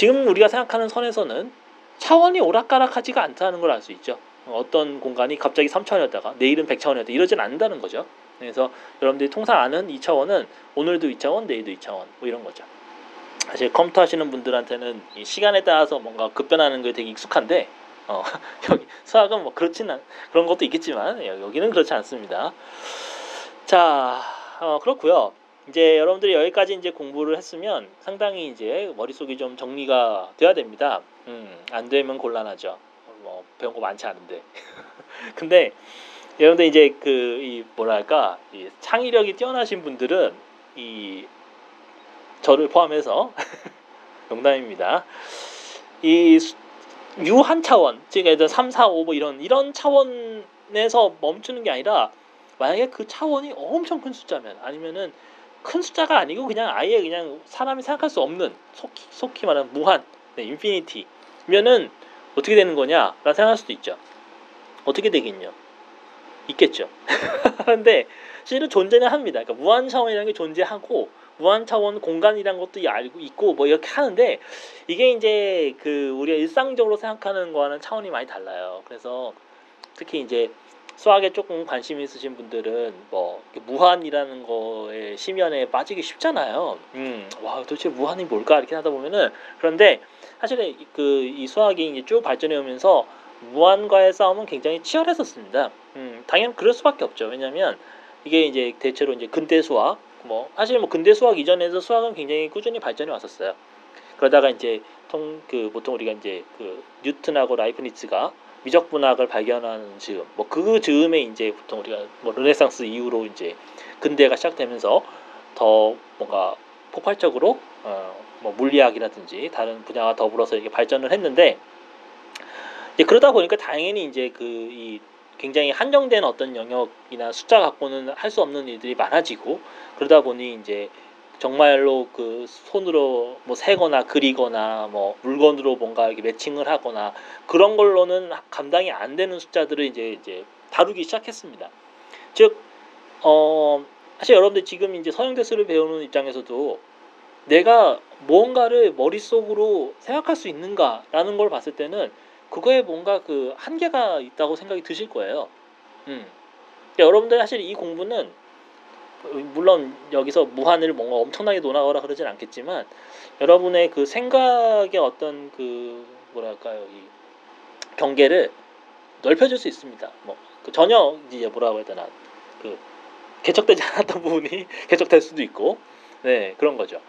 지금 우리가 생각하는 선에서는 차원이 오락가락하지가 않다는 걸 알 수 있죠. 어떤 공간이 갑자기 3차원이었다가 내일은 100차원이었다 이러진 않는다는 거죠. 그래서 여러분들이 통상 아는 2차원은 오늘도 2차원, 내일도 2차원 뭐 이런 거죠. 사실 컴퓨터 하시는 분들한테는 이 시간에 따라서 뭔가 급변하는 게 되게 익숙한데 어, 여기 수학은 뭐 그렇진 않 그런 것도 있겠지만 여기는 그렇지 않습니다. 자, 어, 그렇고요. 이제 여러분들이 여기까지 이제 공부를 했으면 상당히 이제 머릿속이 좀 정리가 돼야 됩니다. 음, 안 되면 곤란하죠. 뭐 배운 거 많지 않은데. 근데 여러분들 이제 그 이 뭐랄까 이 창의력이 뛰어나신 분들은 이 저를 포함해서 농담입니다. 이 수- 유한 차원, 즉 예를 들어 3, 4, 5 뭐 이런 이런 차원에서 멈추는 게 아니라 만약에 그 차원이 엄청 큰 숫자면 아니면은 큰 숫자가 아니고 그냥 아예 그냥 사람이 생각할 수 없는 속히 속히 말하는 무한, 네, 인피니티면은 어떻게 되는 거냐 라는 생각할 수도 있죠. 어떻게 되겠냐? 있겠죠. 근데 실은 존재는 합니다. 그러니까 무한 차원이라는 게 존재하고 무한 차원 공간이란 것도 알고 있고 뭐 이렇게 하는데 이게 이제 그 우리가 일상적으로 생각하는 거와는 차원이 많이 달라요. 그래서 특히 이제 수학에 조금 관심 있으신 분들은 뭐 무한이라는 거에 심연에 빠지기 쉽잖아요. 음, 와 도대체 무한이 뭘까 이렇게 하다 보면은 그런데 사실은 그이 수학이 이제 쭉 발전해 오면서 무한과의 싸움은 굉장히 치열했었습니다. 음, 당연 그럴 수밖에 없죠. 왜냐하면 이게 이제 대체로 이제 근대 수학 뭐 사실 뭐 근대 수학 이전에도 수학은 굉장히 꾸준히 발전해 왔었어요. 그러다가 이제 통 그 보통 우리가 이제 그 뉴턴하고 라이프니츠가 미적 분학을 발견하는 즈음 뭐 그 즈음에 이제 보통 우리가 뭐 르네상스 이후로 이제 근대가 시작되면서 더 뭔가 폭발적으로 어 뭐 물리학이라든지 다른 분야와 더불어서 이렇게 발전을 했는데 이제 그러다 보니까 당연히 이제 그 이 굉장히 한정된 어떤 영역이나 숫자 갖고는 할 수 없는 일들이 많아지고 그러다 보니 이제 정말로 그 손으로 뭐 세거나 그리거나 뭐 물건으로 뭔가 이렇게 매칭을 하거나 그런 걸로는 감당이 안 되는 숫자들을 이제 이제 다루기 시작했습니다. 즉, 어, 사실 여러분들 지금 이제 서형대수를 배우는 입장에서도 내가 무언가를 머릿속으로 생각할 수 있는가라는 걸 봤을 때는 그거에 뭔가 그 한계가 있다고 생각이 드실 거예요. 음. 그러니까 여러분들 사실 이 공부는 물론 여기서 무한을 뭔가 엄청나게 논하거나 그러진 않겠지만 여러분의 그 생각의 어떤 그 뭐랄까요 이 경계를 넓혀줄 수 있습니다. 뭐그 전혀 이제 뭐라고 해야 되나 그 개척되지 않았던 부분이 개척될 수도 있고 네 그런 거죠.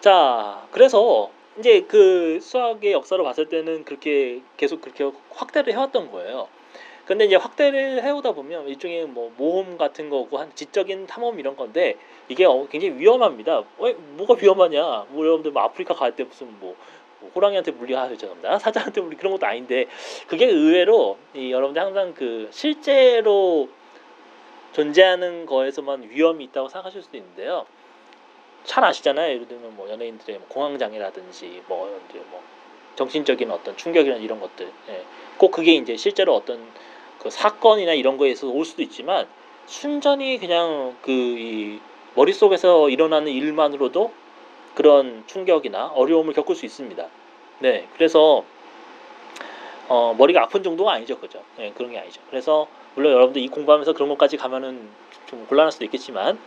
자 그래서 이제 그 수학의 역사를 봤을 때는 그렇게 계속 그렇게 확대를 해왔던 거예요. 근데 이제 확대를 해오다 보면 일종의 뭐 모험 같은 거고 한 지적인 탐험 이런 건데 이게 어, 굉장히 위험합니다. 왜 뭐가 위험하냐? 뭐 여러분들 뭐 아프리카 갈 때 무슨 뭐, 뭐 호랑이한테 물리가 죄송합니다. 사자한테 물리 그런 것도 아닌데 그게 의외로 이 여러분들 항상 그 실제로 존재하는 거에서만 위험이 있다고 생각하실 수도 있는데요. 잘 아시잖아요. 예를 들면 뭐 연예인들의 뭐 공황 장애라든지 뭐 이제 뭐 정신적인 어떤 충격이나 이런 것들. 예. 꼭 그게 이제 실제로 어떤 그 사건이나 이런 거에서 올 수도 있지만 순전히 그냥 그 이 머릿속에서 일어나는 일만으로도 그런 충격이나 어려움을 겪을 수 있습니다. 네. 그래서 어, 머리가 아픈 정도가 아니죠. 그죠? 네, 그런 게 아니죠. 그래서 물론 여러분들 이 공부하면서 그런 것까지 가면은 좀 곤란할 수도 있겠지만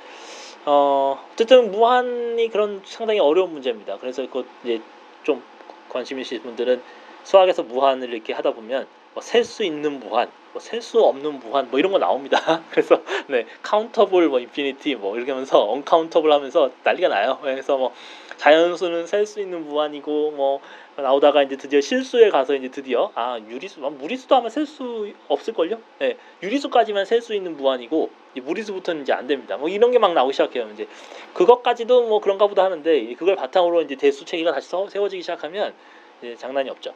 어, 어쨌든 무한이 그런 상당히 어려운 문제입니다. 그래서 그 이제 좀 관심 있으신 분들은 수학에서 무한을 이렇게 하다 보면 뭐 셀수 있는 무한, 뭐 셀수 없는 무한 뭐 이런 거 나옵니다. 그래서 네 countable 뭐 infinity 뭐 이렇게 하면서 uncountable 하면서 난리가 나요. 그래서 뭐 자연수는 셀 수 있는 무한이고 뭐 나오다가 이제 드디어 실수에 가서 이제 드디어 아 유리수, 아, 무리수도 아마 셀 수 없을 걸요. 네 유리수까지만 셀 수 있는 무한이고 이제 무리수부터는 이제 안 됩니다. 뭐 이런 게 막 나오기 시작해요. 이제 그것까지도 뭐 그런가 보다 하는데 그걸 바탕으로 이제 대수 체계가 다시 서- 세워지기 시작하면 이제 장난이 없죠.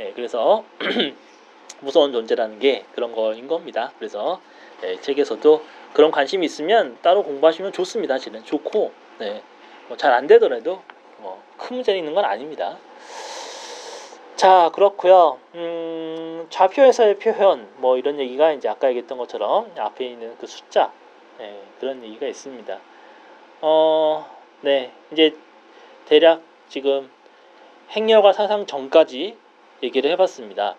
예, 그래서 무서운 존재라는 게 그런 거인 겁니다. 그래서 예, 책에서도 그런 관심이 있으면 따로 공부하시면 좋습니다. 실은 좋고 네, 뭐 잘 안 되더라도 뭐 큰 문제는 있는 건 아닙니다. 자 그렇고요. 음, 좌표에서의 표현 뭐 이런 얘기가 이제 아까 얘기했던 것처럼 앞에 있는 그 숫자 예, 그런 얘기가 있습니다. 어, 네 이제 대략 지금 행렬과 사상 전까지 얘기를 해봤습니다.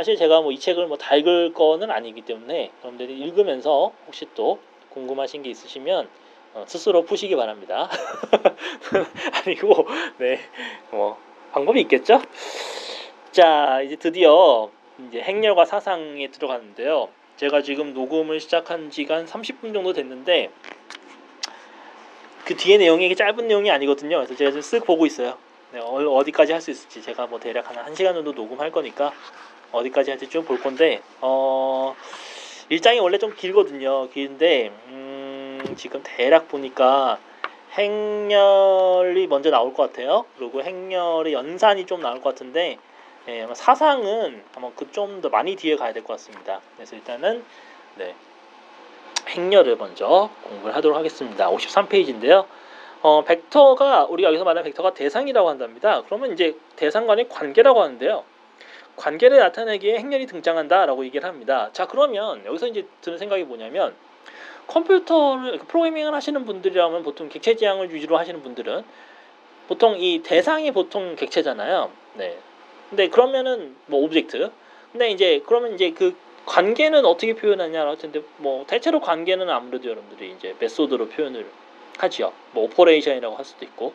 사실 제가 뭐 이 책을 뭐 다 읽을 거는 아니기 때문에 여러분들이 읽으면서 혹시 또 궁금하신 게 있으시면 어, 스스로 푸시기 바랍니다. 아니고 네뭐 방법이 있겠죠? 자 이제 드디어 이제 행렬과 사상에 들어가는데요. 제가 지금 녹음을 시작한 지가 한 30분 정도 됐는데 그 뒤에 내용이 짧은 내용이 아니거든요. 그래서 제가 지금 쓱 보고 있어요. 네, 어- 어디까지 할 수 있을지 제가 뭐 대략 한 1시간 정도 녹음할 거니까 어디까지 할지 좀 볼 건데 어 일장이 원래 좀 길거든요. 긴데 음, 지금 대략 보니까 행렬이 먼저 나올 것 같아요. 그리고 행렬의 연산이 좀 나올 것 같은데 예, 아마 사상은 아마 그 좀 더 많이 뒤에 가야 될 것 같습니다. 그래서 일단은 네 행렬을 먼저 공부를 하도록 하겠습니다. 53페이지인데요. 어, 벡터가 우리가 여기서 말하는 벡터가 대상이라고 한답니다. 그러면 이제 대상간의 관계라고 하는데요. 관계를 나타내기에 행렬이 등장한다라고 얘기를 합니다. 자 그러면 여기서 이제 드는 생각이 뭐냐면 컴퓨터를 프로그래밍을 하시는 분들이라면 보통 객체 지향을 위주로 하시는 분들은 보통 이 대상이 보통 객체잖아요. 네. 근데 그러면은 뭐 object. 근데 이제 그러면 이제 그 관계는 어떻게 표현하냐라고 텐데 뭐 대체로 관계는 아무래도 여러분들이 이제 method로 표현을 하지요. 뭐 operation이라고 할 수도 있고.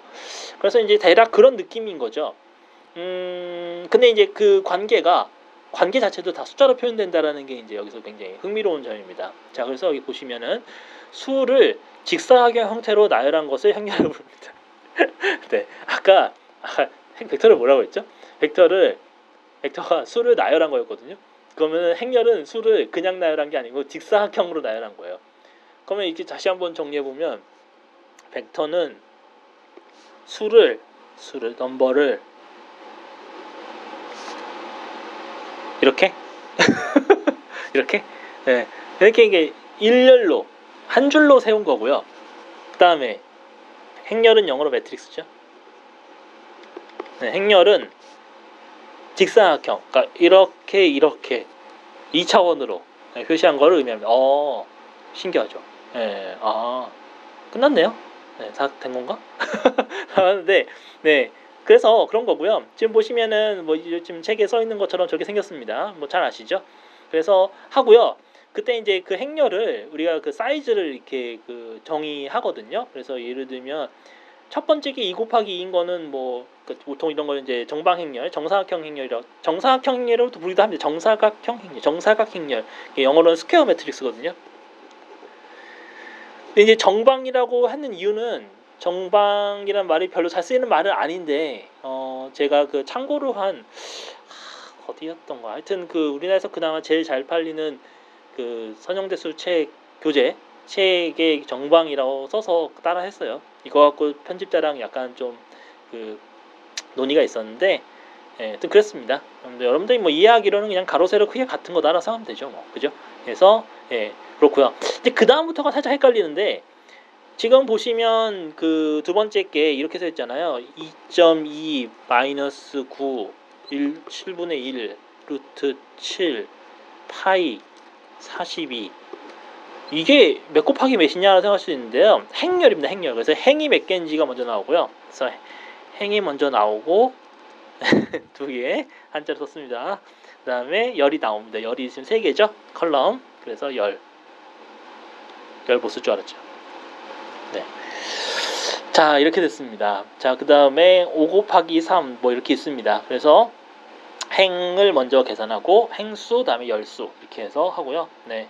그래서 이제 대략 그런 느낌인 거죠. 음, 근데 이제 그 관계가 관계 자체도 다 숫자로 표현된다라는 게 이제 여기서 굉장히 흥미로운 점입니다. 자, 그래서 여기 보시면은 수를 직사각형 형태로 나열한 것을 행렬이라고 부릅니다. 네, 아까 아까 벡터를 뭐라고 했죠? 벡터를 벡터가 수를 나열한 거였거든요. 그러면 행렬은 수를 그냥 나열한 게 아니고 직사각형으로 나열한 거예요. 그러면 이렇게 다시 한번 정리해 보면 벡터는 수를 수를 넘버를 이렇게 이렇게 네. 이렇게 이게 일렬로 한 줄로 세운 거고요. 그 다음에 행렬은 영어로 매트릭스죠. 네, 행렬은 직사각형, 그러니까 이렇게 이렇게 2차원으로 표시한 거를 의미합니다. 어, 신기하죠. 네, 아, 끝났네요. 네, 다 된 건가? 하는데, 네, 그래서 그런 거고요. 지금 보시면은 뭐 지금 책에 써 있는 것처럼 저렇게 생겼습니다. 뭐 잘 아시죠? 그래서 하고요. 그때 이제 그 행렬을 우리가 그 사이즈를 이렇게 그 정의하거든요. 그래서 예를 들면 첫 번째 게 2 곱하기 2인 거는 뭐그 보통 이런 거는 이제 정방 행렬, 정사각형 행렬이라고 정사각형 행렬로 또 부르기도 합니다. 정사각형 행렬, 정사각 행렬. 영어로는 square matrix거든요. 근데 이제 정방이라고 하는 이유는 정방이란 말이 별로 잘 쓰이는 말은 아닌데 어 제가 그 참고로 한 하, 어디였던가 하여튼 그 우리나라에서 그나마 제일 잘 팔리는 그 선영대수 책 교재 책의 정방이라고 써서 따라 했어요. 이거 갖고 편집자랑 약간 좀 그 논의가 있었는데 예, 그랬습니다. 여러분들, 여러분들이 뭐 이해하기로는 그냥 가로 세로 크게 같은 거 따라서 하면 되죠, 뭐 그죠? 그래서 예 그렇고요. 이제 그 다음부터가 살짝 헷갈리는데 지금 보시면 그 두 번째 게 이렇게 써 있잖아요. 2.2 마이너스 9 1 7분의 1 루트 7 파이 42 이게 몇 곱하기 몇이냐라고 생각할 수 있는데요. 행렬입니다. 행렬. 그래서 행이 몇 개인지가 먼저 나오고요. 그래서 행이 먼저 나오고 두 개 한자로 썼습니다. 그 다음에 열이 나옵니다. 열이 지금 세 개죠. 컬럼. 그래서 열. 열 보쓸 줄 알았죠. 네. 자 이렇게 됐습니다. 자 그 다음에 5 곱하기 3 뭐 이렇게 있습니다. 그래서 행을 먼저 계산하고 행수 다음에 열수 이렇게 해서 하고요. 네.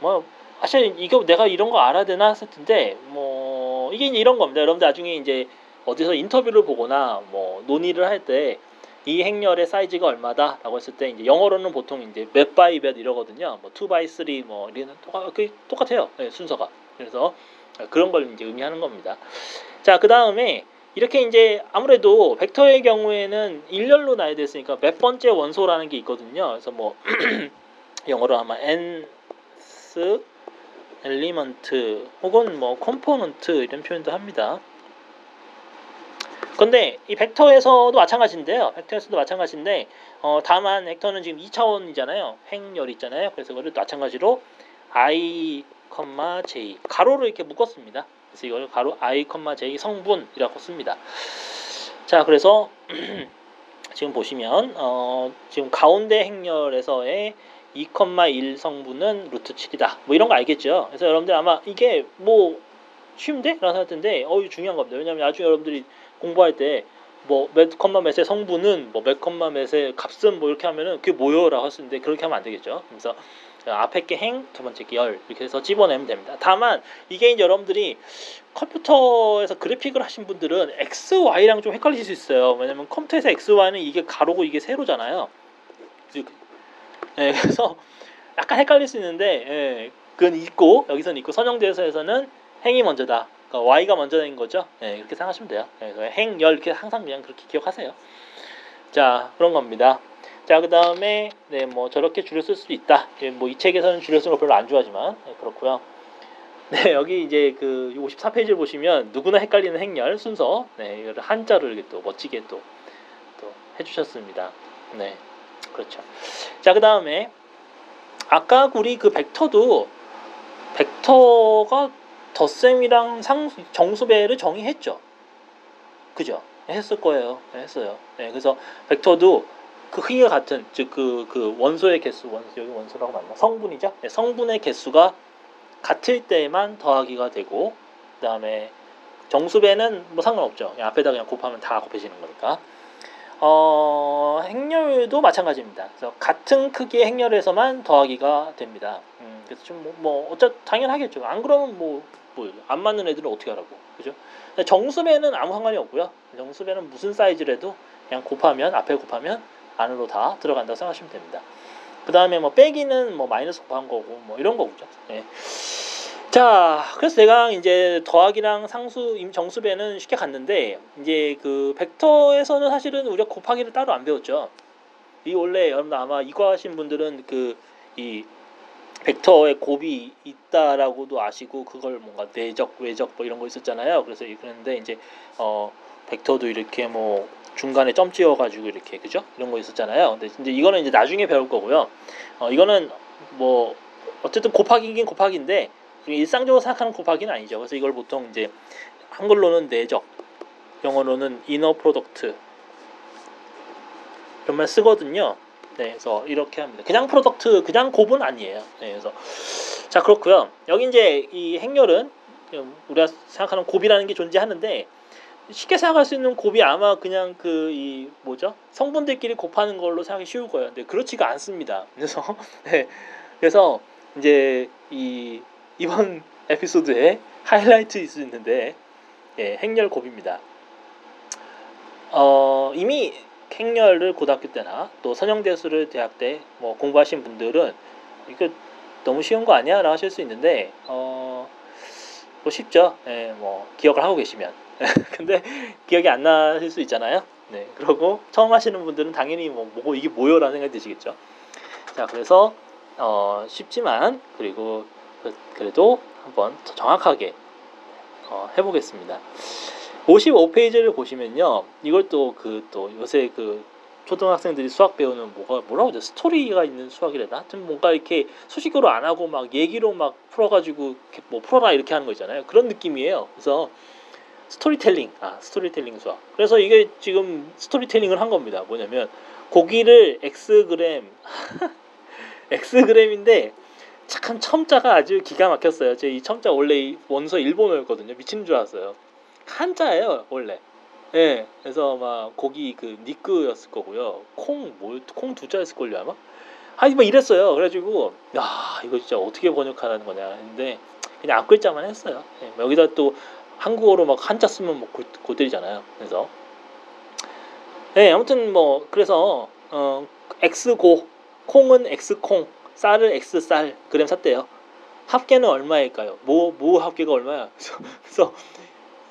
뭐 사실 이거 내가 이런 거 알아야 되나 했을 텐데 뭐 이게 이런 겁니다. 여러분들 나중에 이제 어디서 인터뷰를 보거나 뭐 논의를 할 때 이 행렬의 사이즈가 얼마다라고 했을 때 이제 영어로는 보통 이제 몇 by 몇 이러거든요. 뭐 2 by 3뭐 이런 똑같 그 똑같아요. 네, 순서가. 그래서 그런 걸 이제 의미하는 겁니다. 자, 그 다음에 이렇게 이제 아무래도 벡터의 경우에는 일렬로 나열 됐으니까 몇 번째 원소라는 게 있거든요. 그래서 뭐 영어로 아마 nth element 혹은 뭐 component 이런 표현도 합니다. 근데 이 벡터에서도 마찬가지인데요. 벡터에서도 마찬가지인데 어, 다만 벡터는 지금 2차원이잖아요. 행렬 있잖아요. 그래서 그걸 마찬가지로 i, j 가로로 이렇게 묶었습니다. 그래서 이걸 가로 i, j 성분이라고 씁니다. 자, 그래서 지금 보시면 어, 지금 가운데 행렬에서의 2,1 성분은 루트 7이다. 뭐 이런 거 알겠죠? 그래서 여러분들 아마 이게 뭐 쉬운데? 라는 생각 드는데 어, 이거 중요한 겁니다. 왜냐하면 나중에 여러분들이 공부할 때 뭐몇 컴마 몇의 성분은 뭐몇 컴마 몇의 값은 뭐 이렇게 하면은 그게 뭐요 라고 할 수 있는데 그렇게 하면 안 되겠죠. 그래서 앞에 게 행, 두 번째 게 열 이렇게 해서 집어내면 됩니다. 다만 이게 여러분들이 컴퓨터에서 그래픽을 하신 분들은 x, y랑 좀 헷갈리실 수 있어요. 왜냐면 컴퓨터에서 x, y는 이게 가로고 이게 세로잖아요. 네, 그래서 약간 헷갈릴 수 있는데 예, 그건 있고 여기서는 있고 선형대에서는 행이 먼저다. 그러니까 y가 먼저인 거죠. 예, 이렇게 생각하시면 돼요. 예, 그래서 행, 열 이렇게 항상 그냥 그렇게 기억하세요. 자 그런 겁니다. 자, 그 다음에, 네, 뭐, 저렇게 줄여 쓸 수도 있다. 예, 뭐, 이 책에서는 줄여 쓰는 거 별로 안 좋아하지만, 네, 그렇고요 네, 여기 이제 그 54페이지를 보시면 누구나 헷갈리는 행렬 순서, 네, 이거를 한자로 이렇게 또 멋지게 또, 또 해주셨습니다. 네, 그렇죠. 자, 그 다음에, 아까 우리 그 벡터도, 벡터가 덧셈이랑 상, 정수배를 정의했죠. 그죠? 했을 거예요. 네, 했어요. 네, 그래서 벡터도 그 크기가 같은 즉그그 그 원소의 개수 원소 여기 원소라고 맞나? 성분이죠? 네, 성분의 개수가 같을 때만 더하기가 되고 그 다음에 정수배는 뭐 상관없죠. 앞에다 그냥 곱하면 다 곱해지는 거니까. 어, 행렬도 마찬가지입니다. 그래서 같은 크기의 행렬에서만 더하기가 됩니다. 음, 그래서 좀뭐 뭐 어차 당연하겠죠. 안 그러면 뭐뭐안 맞는 애들은 어떻게 하라고. 그죠? 정수배는 아무 상관이 없고요. 정수배는 무슨 사이즈라도 그냥 곱하면 앞에 곱하면 안으로 다 들어간다고 생각하시면 됩니다. 그 다음에 뭐 빼기는 뭐 마이너스 곱한 거고 뭐 이런 거죠. 네. 자, 그래서 제가 이제 더하기랑 상수 임 정수배는 쉽게 갔는데 이제 그 벡터에서는 사실은 우리가 곱하기를 따로 안 배웠죠. 이 원래 여러분 아마 이과 하신 분들은 그 이 벡터에 곱이 있다라고도 아시고 그걸 뭔가 내적 외적 뭐 이런 거 있었잖아요. 그래서 그런데 이제 어 벡터도 이렇게 뭐 중간에 점 찍어가지고 이렇게 그죠? 이런 거 있었잖아요. 근데 이제 이거는 이제 나중에 배울 거고요. 어, 이거는 뭐 어쨌든 곱하기긴 곱하기인데 일상적으로 생각하는 곱하기는 아니죠. 그래서 이걸 보통 이제 한글로는 내적, 영어로는 inner product 이런 말 쓰거든요. 네, 그래서 이렇게 합니다. 그냥 product, 그냥 곱은 아니에요. 네, 그래서 자 그렇고요. 여기 이제 이 행렬은 우리가 생각하는 곱이라는 게 존재하는데 쉽게 생각할 수 있는 곱이 아마 그냥 그 이 뭐죠 성분들끼리 곱하는 걸로 생각이 쉬울 거예요. 근데 그렇지가 않습니다. 그래서 네, 그래서 이제 이 이번 에피소드에 하이라이트 수 있는데 예, 행렬 곱입니다. 어, 이미 행렬을 고등학교 때나 또 선형대수를 대학 때 뭐 공부하신 분들은 이거 너무 쉬운 거 아니야? 라고 하실 수 있는데 어, 뭐 쉽죠. 예, 뭐 기억을 하고 계시면 근데 기억이 안 나실 수 있잖아요. 네, 그러고 처음 하시는 분들은 당연히 뭐, 뭐 이게 뭐요라는 생각이 드시겠죠. 자, 그래서 어, 쉽지만 그리고 그, 그래도 한번 더 정확하게 어, 해보겠습니다. 55페이지를 보시면요, 이걸 또 그또 그, 요새 그 초등학생들이 수학 배우는 뭐가 뭐라고 하죠? 스토리가 있는 수학이래나? 하여튼 뭔가 이렇게 수식으로 안 하고 막 얘기로 막 풀어가지고 뭐 풀어라 이렇게 하는 거 있잖아요. 그런 느낌이에요. 그래서 스토리텔링, 아 스토리텔링 수학. 그래서 이게 지금 스토리텔링을 한 겁니다. 뭐냐면 고기를 x그램, x그램인데 착한 첨자가 아주 기가 막혔어요. 제 이 첨자 원래 원서 일본어였거든요. 미치는 줄 알았어요. 한자예요 원래. 예, 네, 그래서 막 고기 그 니크였을 거고요. 콩뭐콩 두 자였을 걸요 아마. 아니 뭐 이랬어요. 그래가지고 야 이거 진짜 어떻게 번역하라는 거냐 했는데 그냥 앞글자만 했어요. 네, 여기다 또 한국어로 막 한자 쓰면 뭐 골때리잖아요. 그래서 네 아무튼 뭐 그래서 어 X고 콩은 X콩 쌀을 X쌀 그램 샀대요. 합계는 얼마일까요? 뭐, 뭐 합계가 얼마야? 그래서, 그래서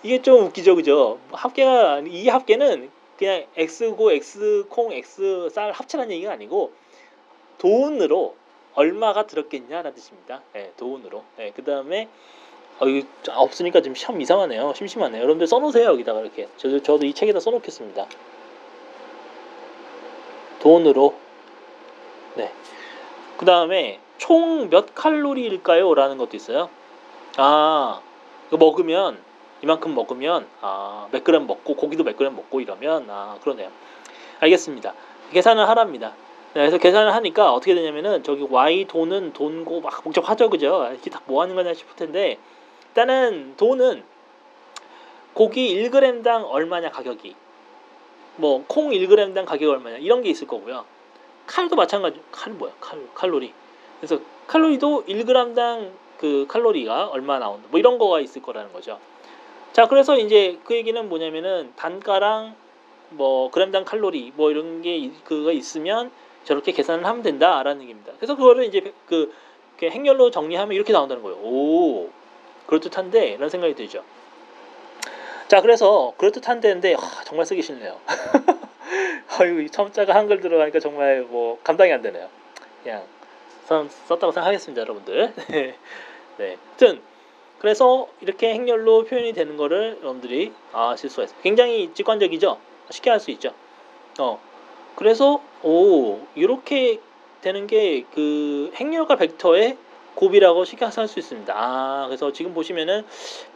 이게 좀 웃기죠, 그죠? 합계가, 이 합계는 그냥 X고 X콩 X쌀 합치라는 얘기가 아니고 돈으로 얼마가 들었겠냐라는 뜻입니다. 네, 돈으로. 네, 그 다음에 어, 없으니까 좀 참 이상하네요. 심심하네요. 여러분들 써놓으세요 여기다가 이렇게. 저도 저도 이 책에다 써놓겠습니다. 돈으로. 네. 그 다음에 총 몇 칼로리일까요? 라는 것도 있어요. 아, 먹으면 이만큼 먹으면 아, 몇 그램 먹고 고기도 몇 그램 먹고 이러면 아, 그러네요. 알겠습니다. 계산을 하랍니다. 네, 그래서 계산을 하니까 어떻게 되냐면은 저기 Y 돈은 돈고 막 복잡 하죠, 그죠? 이게 다 뭐 하는 거냐 싶을 텐데 일단은 돈은 고기 1g당 얼마냐 가격이 뭐 콩 1g당 가격 얼마냐 이런 게 있을 거고요. 칼도 마찬가지. 칼 뭐야? 칼 칼로리. 그래서 칼로리도 1g당 그 칼로리가 얼마 나온다. 뭐 이런 거가 있을 거라는 거죠. 자, 그래서 이제 그 얘기는 뭐냐면은 단가랑 뭐 그램당 칼로리 뭐 이런 게 그거 있으면 저렇게 계산을 하면 된다라는 얘기입니다. 그래서 그거를 이제 그, 그 행렬로 정리하면 이렇게 나온다는 거예요. 오, 그럴듯한데 라는 생각이 들죠. 자, 그래서 그럴듯한데인데 아, 정말 쓰기 싫네요. 아유, 처음자가 한글 들어가니까 정말 뭐 감당이 안 되네요. 그냥 썼다고 생각하겠습니다, 여러분들. 네. 네. 하여튼 그래서 이렇게 행렬로 표현이 되는 거를 여러분들이 아실 수가 있어요. 굉장히 직관적이죠. 쉽게 할 수 있죠. 어. 그래서 오 이렇게 되는 게 그 행렬과 벡터의 곱이라고 쉽게 할 수 있습니다. 아 그래서 지금 보시면은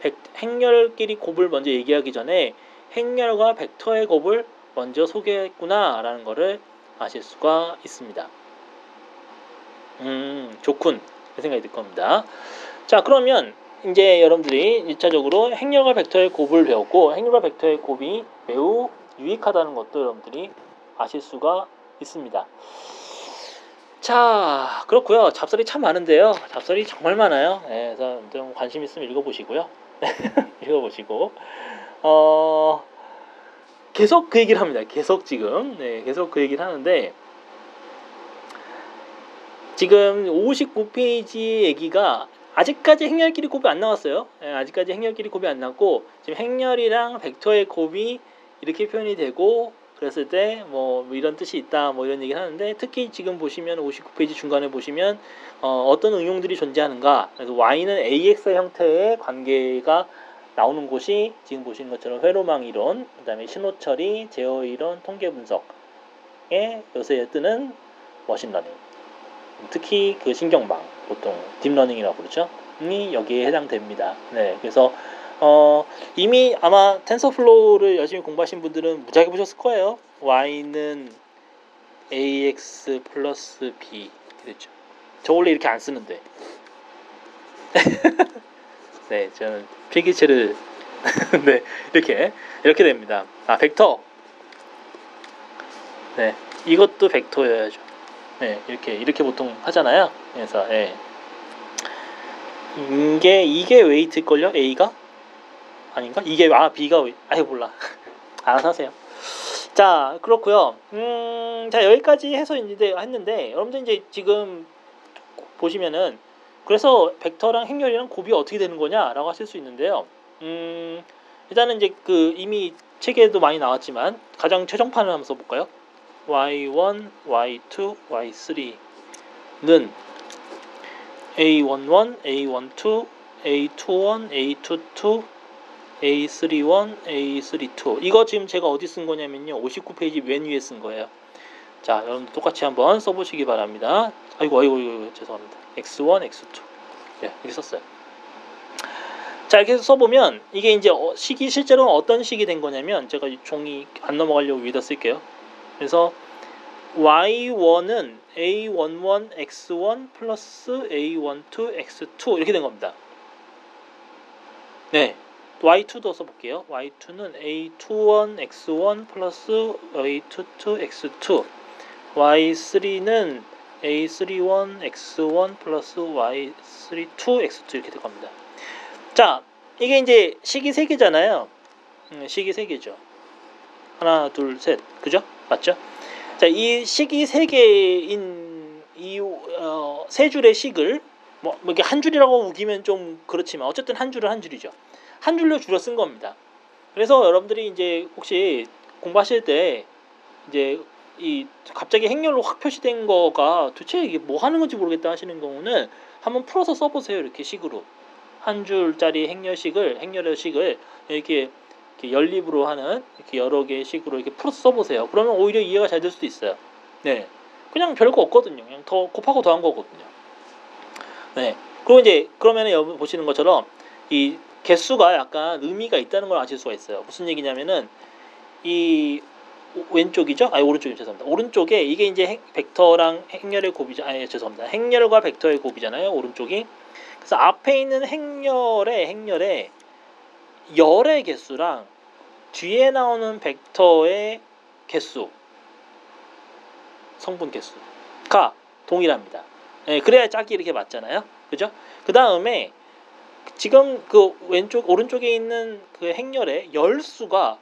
벡, 행렬끼리 곱을 먼저 얘기하기 전에 행렬과 벡터의 곱을 먼저 소개했구나라는 거를 아실 수가 있습니다. 음 좋군 그 생각이 들 겁니다. 자 그러면 이제 여러분들이 1차적으로 행렬과 벡터의 곱을 배웠고 행렬과 벡터의 곱이 매우 유익하다는 것도 여러분들이 아실 수가 있습니다. 자, 그렇고요. 잡설이 참 많은데요. 잡설이 정말 많아요. 네, 그래서 좀 관심 있으면 읽어보시고요. 읽어보시고 어, 계속 그 얘기를 합니다. 계속 지금 네, 계속 그 얘기를 하는데 지금 59페이지 얘기가 아직까지 행렬끼리 곱이 안 나왔어요. 네, 아직까지 행렬끼리 곱이 안 나왔고 지금 행렬이랑 벡터의 곱이 이렇게 표현이 되고 그랬을 때뭐 뭐 이런 뜻이 있다 뭐 이런 얘기를 하는데 특히 지금 보시면 59페이지 중간에 보시면 어떤 응용들이 존재하는가 그래서 y는 ax 형태의 관계가 나오는 곳이 지금 보시는 것처럼 회로망 이론 그다음에 신호처리 제어 이론 통계 분석에 요새 뜨는 machine learning 특히 그 신경망 보통 deep learning이라고 그러죠 이 여기에 해당됩니다 네 그래서 어, 이미 아마 TensorFlow를 열심히 공부하신 분들은 무지하게 보셨을 거예요. y는 ax 플러스 b 그랬죠. 저 원래 이렇게 안 쓰는데. 네, 저는 필기체를 네 이렇게 이렇게 됩니다. 아 벡터. 네, 이것도 벡터여야죠. 네, 이렇게 이렇게 보통 하잖아요. 그래서 예. 이게 이게 웨이트 걸요? A가 아닌가? 이게 아 B가 아예 몰라. 알아서 하세요. 자 그렇고요. 음, 자 여기까지 해서 이제 했는데 여러분들 이제 지금 보시면은 그래서 벡터랑 행렬이랑 곱이 어떻게 되는 거냐라고 하실 수 있는데요. 음, 일단은 이제 그 이미 책에도 많이 나왔지만 가장 최종판을 한번 써볼까요? Y1, y2, y3는 a11, a12, a21, a22, A31, A32 이거 지금 제가 어디 쓴 거냐면요. 59페이지 맨 위에 쓴 거예요. 자 여러분들 똑같이 한번 써보시기 바랍니다. 아이고 아이고, 아이고 죄송합니다. X1, X2 예, 이렇게 썼어요. 자 이렇게 써보면 이게 이제 어, 식이 실제로는 어떤 식이 된 거냐면 제가 종이 안 넘어가려고 위에다 쓸게요 그래서 Y1은 A11, X1 플러스 A12, X2 이렇게 된 겁니다 네 y2도 써볼게요. y2는 a21 x1 플러스 a22 x2 y3는 a31 x1 플러스 y32 x2 이렇게 될 겁니다. 자, 이게 이제 식이 세 개잖아요. 음, 식이 세 개죠. 하나, 둘, 셋. 그죠? 맞죠? 자, 이 식이 세 개인 이세 어, 줄의 식을 뭐, 뭐 이렇게 한 줄이라고 우기면 좀 그렇지만 어쨌든 한 줄은 한 줄이죠. 한 줄로 줄여 쓴 겁니다. 그래서 여러분들이 이제 혹시 공부하실 때 이제 이 갑자기 행렬로 확 표시된 거가 도대체 이게 뭐 하는 건지 모르겠다 하시는 경우는 한번 풀어서 써보세요 이렇게 식으로 한 줄짜리 행렬식을 행렬의 식을 이렇게, 이렇게 연립으로 하는 이렇게 여러 개의 식으로 이렇게 풀어서 써보세요. 그러면 오히려 이해가 잘 될 수도 있어요. 네, 그냥 별거 없거든요. 그냥 더 곱하고 더한 거거든요. 네, 그리고 이제 그러면 여러분 보시는 것처럼 이 개수가 약간 의미가 있다는 걸 아실 수가 있어요. 무슨 얘기냐면은 이 왼쪽이죠? 아니 오른쪽이 죄송합니다. 오른쪽에 이게 이제 행, 벡터랑 행렬의 곱이죠. 아니 죄송합니다. 행렬과 벡터의 곱이잖아요. 오른쪽이. 그래서 앞에 있는 행렬의 행렬의 열의 개수랑 뒤에 나오는 벡터의 개수, 성분 개수가 동일합니다. 예, 그래야 짝이 이렇게 맞잖아요. 그죠? 그 다음에 지금 그 왼쪽 오른쪽에 있는 그 행렬의 열수가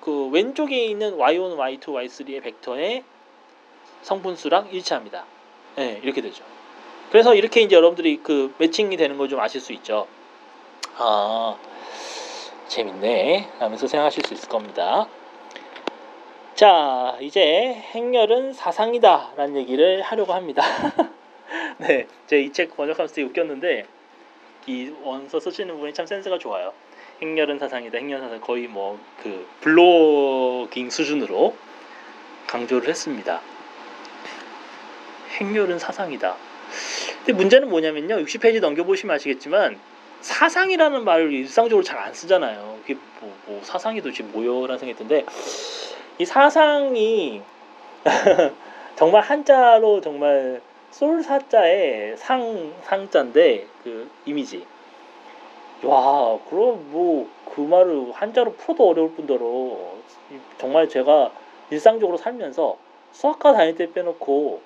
그 왼쪽에 있는 y1, y2, y3의 벡터의 성분수랑 일치합니다. 예, 이렇게 되죠. 그래서 이렇게 이제 여러분들이 그 매칭이 되는 걸 좀 아실 수 있죠. 아, 재밌네. 하면서 생각하실 수 있을 겁니다. 자, 이제 행렬은 사상이다 라는 얘기를 하려고 합니다. 네, 제 이 책 번역하면서 되게 웃겼는데 이 원서 쓰시는 분이 참 센스가 좋아요. 행렬은 사상이다. 행렬 사상 거의 뭐 그 블로깅 수준으로 강조를 했습니다. 행렬은 사상이다. 근데 문제는 뭐냐면요. 60페이지 넘겨보시면 아시겠지만 사상이라는 말을 일상적으로 잘 안 쓰잖아요. 이게 뭐, 뭐 사상이 도대체 뭐요라는 생각이 드는데 이 사상이 정말 한자로 정말 솔사자의 상 상자인데 그 이미지. 와 그럼 뭐 그 말을 한자로 풀어도 어려울 뿐더러 정말 제가 일상적으로 살면서 수학과 다닐 때 빼놓고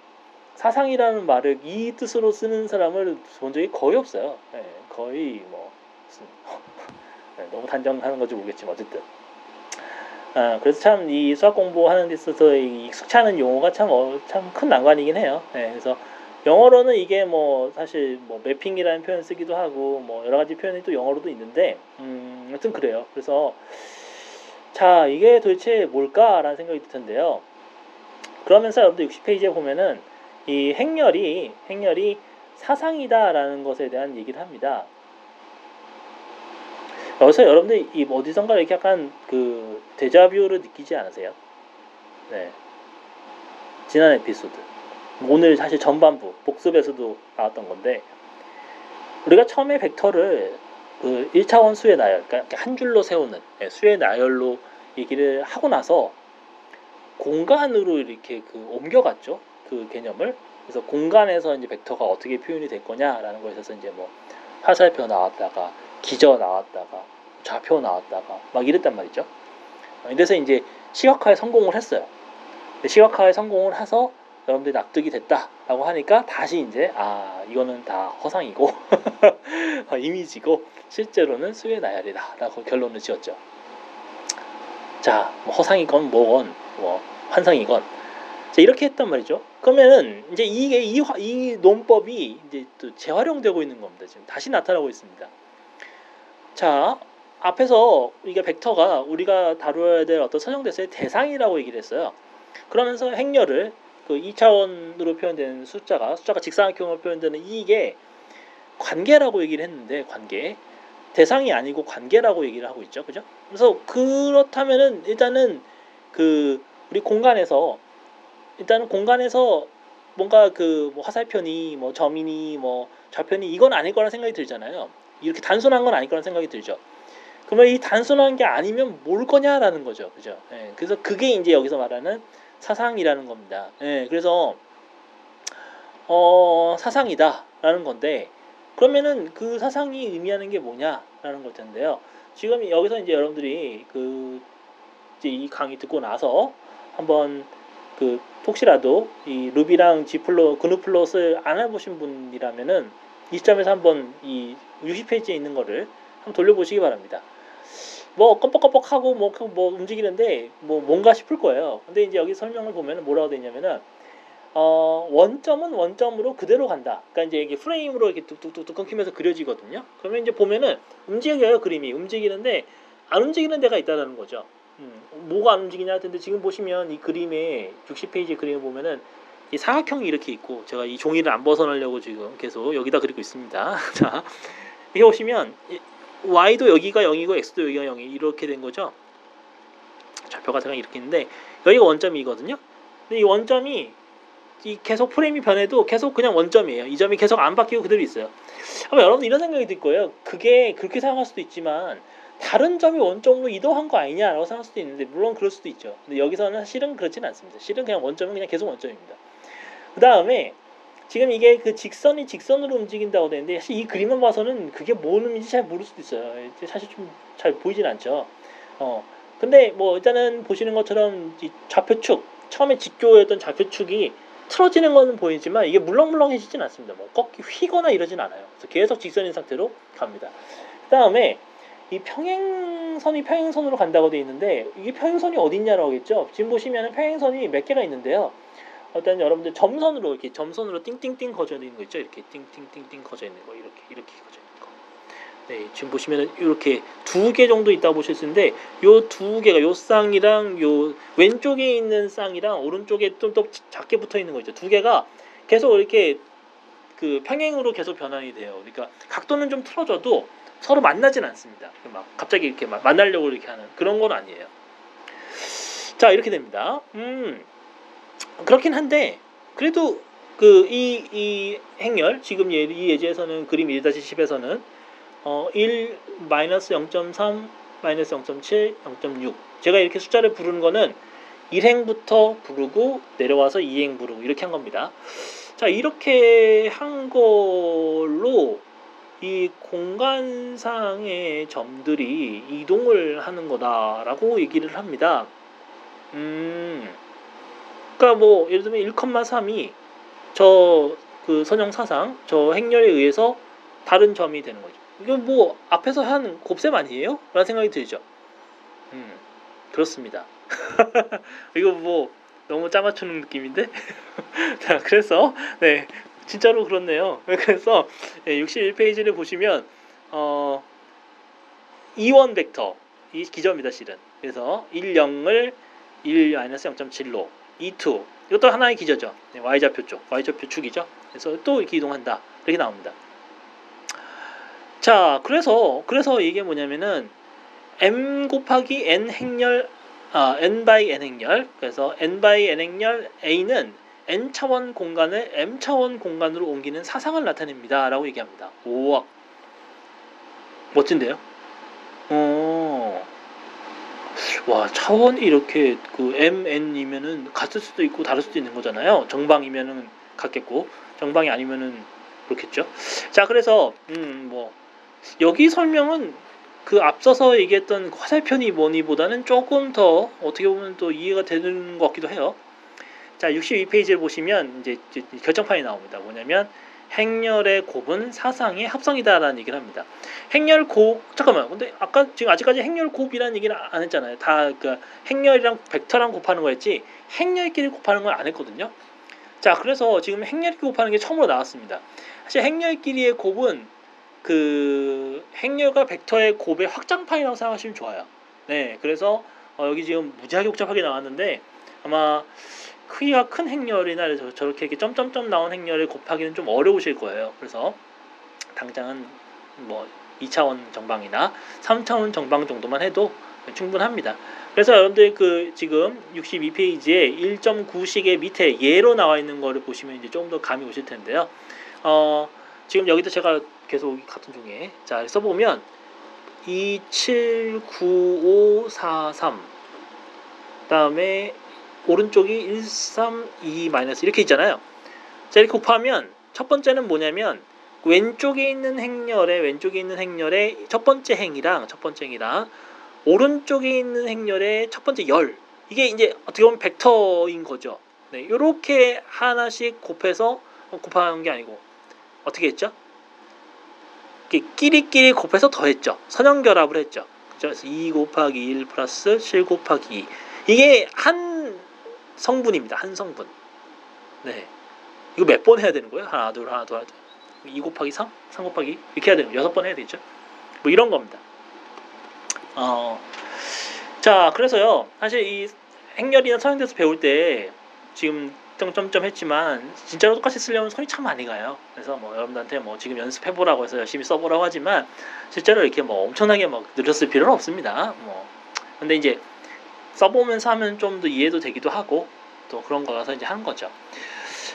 사상이라는 말을 이 뜻으로 쓰는 사람을 본 적이 거의 없어요. 네, 거의 뭐 네, 너무 단정하는 건지 모르겠지만 어쨌든 아, 그래서 참 이 수학 공부하는 데 있어서 이 익숙찮은 용어가 참 참 큰 난관이긴 해요. 네, 그래서 영어로는 이게 뭐 사실 뭐 매핑이라는 표현 쓰기도 하고 뭐 여러 가지 표현이 또 영어로도 있는데 음, 여튼 그래요. 그래서 자 이게 도대체 뭘까라는 생각이 들 텐데요. 그러면서 여러분들 60페이지에 보면은 이 행렬이 행렬이 사상이다라는 것에 대한 얘기를 합니다. 여기서 여러분들 이 어디선가 이렇게 약간 그 데자뷰를 느끼지 않으세요? 네. 지난 에피소드. 오늘 사실 전반부 복습에서도 나왔던 건데 우리가 처음에 벡터를 그 1차원 수의 나열, 그러니까 한 줄로 세우는 네, 수의 나열로 얘기를 하고 나서 공간으로 이렇게 그 옮겨갔죠. 그 개념을. 그래서 공간에서 이제 벡터가 어떻게 표현이 될 거냐라는 거에 있어서 이제 뭐 화살표 나왔다가 기저 나왔다가 좌표 나왔다가 막 이랬단 말이죠. 이래서 이제 시각화에 성공을 했어요. 시각화에 성공을 해서 여러분들이 납득이 됐다라고 하니까 다시 이제 아 이거는 다 허상이고 이미지고 실제로는 수의 나열이다라고 결론을 지었죠. 자, 뭐 허상이건 뭐건 뭐 환상이건 자, 이렇게 했단 말이죠. 그러면은 이제 이게 이, 이 논법이 이제 또 재활용되고 있는 겁니다. 지금 다시 나타나고 있습니다. 자, 앞에서 이게 벡터가 우리가 다루어야 될 어떤 선정대수의 대상이라고 얘기를 했어요. 그러면서 행렬을 그 2차원으로 표현되는 숫자가 숫자가 직사각형으로 표현되는 이게 관계라고 얘기를 했는데 관계 대상이 아니고 관계라고 얘기를 하고 있죠. 그죠? 그래서 그렇다면은 일단은 그 우리 공간에서 일단은 공간에서 뭔가 그 뭐 화살표니 뭐 점이니 뭐 좌표니 이건 아닐 거라는 생각이 들잖아요. 이렇게 단순한 건 아닐 거라는 생각이 들죠. 그러면 이 단순한 게 아니면 뭘 거냐라는 거죠. 그죠? 예, 그래서 그게 이제 여기서 말하는 사상이라는 겁니다. 예, 그래서 어, 사상이다라는 건데 그러면은 그 사상이 의미하는 게 뭐냐라는 걸 텐데요. 지금 여기서 이제 여러분들이 그 이제 이 강의 듣고 나서 한번 그 혹시라도 이 루비랑 지플로 그누플롯을 안 해보신 분이라면은 이 시점에서 한번 이 60페이지에 있는 거를 한번 돌려보시기 바랍니다. 뭐 껌뻑껌뻑하고 뭐, 그뭐 움직이는데 뭐 뭔가 싶을 거예요. 근데 이제 여기 설명을 보면 뭐라고 되냐면은 어 원점은 원점으로 그대로 간다. 그러니까 이제 이게 프레임으로 이렇게 뚝뚝뚝뚝 끊기면서 그려지거든요. 그러면 이제 보면은 움직여요 그림이 움직이는데 안 움직이는 데가 있다는 거죠. 음, 뭐가 안 움직이냐 근데 지금 보시면 이 그림에 60페이지 그림을 보면은 이 사각형이 이렇게 있고 제가 이 종이를 안 벗어나려고 지금 계속 여기다 그리고 있습니다. 자 이렇게 보시면 y도 여기가 0이고 x도 여기가 0이 이렇게 된 거죠. 좌표가 제가 이렇게 있는데 여기가 원점이거든요. 근데 이 원점이 이 계속 프레임이 변해도 계속 그냥 원점이에요. 이 점이 계속 안 바뀌고 그대로 있어요. 아마 여러분 이런 생각이 들 거예요. 그게 그렇게 생각할 수도 있지만 다른 점이 원점으로 이동한 거 아니냐라고 생각할 수도 있는데 물론 그럴 수도 있죠. 근데 여기서는 실은 그렇지는 않습니다. 실은 그냥 원점은 그냥 계속 원점입니다. 그 다음에 지금 이게 그 직선이 직선으로 움직인다고 되는데 사실 이 그림만 봐서는 그게 뭔 의미인지 잘 모를 수도 있어요. 사실 좀 잘 보이진 않죠. 어, 근데 뭐 일단은 보시는 것처럼 이 좌표축 처음에 직교였던 좌표축이 틀어지는 것은 보이지만 이게 물렁물렁해지진 않습니다. 뭐 꺾이 휘거나 이러진 않아요. 그래서 계속 직선인 상태로 갑니다. 그 다음에 이 평행선이 평행선으로 간다고 되어 있는데 이게 평행선이 어딨냐라고 하겠죠. 지금 보시면 평행선이 몇 개가 있는데요. 일단 여러분들 점선으로 이렇게 점선으로 띵띵띵 거져 있는 거 있죠. 이렇게 띵띵띵띵 거져 있는 거 이렇게 이렇게 거져 있는 거. 네, 지금 보시면은 이렇게 두 개 정도 있다고 보실 수 있는데 요 두 개가 요 쌍이랑 요 왼쪽에 있는 쌍이랑 오른쪽에 좀 더 작게 붙어 있는 거 있죠. 두 개가 계속 이렇게 그 평행으로 계속 변환이 돼요. 그러니까 각도는 좀 틀어져도 서로 만나진 않습니다. 막 갑자기 이렇게 막 만나려고 이렇게 하는 그런 건 아니에요. 자 이렇게 됩니다. 음 그렇긴 한데 그래도 그이이 행렬 지금 예, 이 예제에서는 그림 1-10에서는 어, 1 마이너스 0.3 마이너스 0.7 0.6 제가 이렇게 숫자를 부르는 거는 1행부터 부르고 내려와서 2행 부르고 이렇게 한 겁니다. 자 이렇게 한 걸로 이 공간상의 점들이 이동을 하는 거다라고 얘기를 합니다. 음, 그러니까 뭐 예를 들면 1,3이 저 그 선형 사상 저 행렬에 의해서 다른 점이 되는 거죠. 이건 뭐 앞에서 한 곱셈 아니에요? 라는 생각이 들죠. 음, 그렇습니다. 이거 뭐 너무 짜맞추는 느낌인데? 자, 그래서 네 진짜로 그렇네요. 그래서 61페이지를 보시면 어, 이원 벡터 이 기저입니다 실은. 그래서 1, 0을 1-0.7로 2, 2 이것도 하나의 기저죠. 네, y좌표 쪽, y좌표 축이죠. 그래서 또 이렇게 이동한다. 이렇게 나옵니다. 자, 그래서 그래서 이게 뭐냐면은 m 곱하기 n 행렬 아, n by n 행렬. 그래서 n by n 행렬 a는 n 차원 공간을 m 차원 공간으로 옮기는 사상을 나타냅니다 라고 얘기합니다. 오, 멋진데요? 어, 와 차원이 이렇게 그 m n이면은 같을 수도 있고 다를 수도 있는 거잖아요. 정방이면은 같겠고 정방이 아니면은 그렇겠죠. 자 그래서 음 뭐 여기 설명은 그 앞서서 얘기했던 화살편이 뭐니보다는 조금 더 어떻게 보면 또 이해가 되는 것 같기도 해요. 자, 62페이지를 보시면 이제 결정판이 나옵니다. 뭐냐면 행렬의 곱은 사상의 합성이다라는 얘기를 합니다. 행렬 곱 잠깐만. 근데 아까 지금 아직까지 행렬 곱이라는 얘기를 안 했잖아요. 다그 행렬이랑 벡터랑 곱하는 거였지 행렬끼리 곱하는 걸안 했거든요. 자, 그래서 지금 행렬끼리 곱하는 게 처음으로 나왔습니다. 사실 행렬끼리의 곱은 그 행렬과 벡터의 곱의 확장판이라고 생각하시면 좋아요. 네, 그래서 어, 여기 지금 무지하게 복잡하게 나왔는데 아마 크기가 큰 행렬이나 저렇게 이렇게 점점점 나온 행렬을 곱하기는 좀 어려우실 거예요. 그래서 당장은 뭐 2차원 정방이나 3차원 정방 정도만 해도 충분합니다. 그래서 여러분들 그 지금 62페이지에 1.9식의 밑에 예로 나와 있는 거를 보시면 이제 조금 더 감이 오실 텐데요. 어, 지금 여기도 제가 계속 같은 중에 자 써보면 279543 다음에 오른쪽이 132 마이너스 이렇게 있잖아요. 자 이렇게 곱하면 첫 번째는 뭐냐면 왼쪽에 있는 행렬에 왼쪽에 있는 행렬의 첫 번째 행이랑 첫 번째 행이랑 오른쪽에 있는 행렬의 첫 번째 열 이게 이제 어떻게 보면 벡터인 거죠. 네, 이렇게 하나씩 곱해서 곱하는 게 아니고 어떻게 했죠? 끼리끼리 곱해서 더했죠. 선형 결합을 했죠. 그래서 2 곱하기 1 플러스 7 곱하기 2. 이게 한 성분입니다. 한 성분. 네. 이거 몇 번 해야 되는 거예요? 하나, 둘, 하나, 둘, 하나, 둘. 2 곱하기 3? 3 곱하기 2? 이렇게 해야 되는 거예요. 6번 해야 되죠. 뭐 이런 겁니다. 어. 자, 그래서요. 사실 이 행렬이나 선형대에서 배울 때 지금 점점점 했지만 진짜로 똑같이 쓰려면 손이 참 많이 가요. 그래서 뭐 여러분들한테 뭐 지금 연습해 보라고 해서 열심히 써 보라고 하지만 실제로 이렇게 뭐 엄청나게 뭐 늘렸을 필요는 없습니다. 뭐 근데 이제 써보면서 하면 좀 더 이해도 되기도 하고 또 그런 거라서 이제 하는 거죠.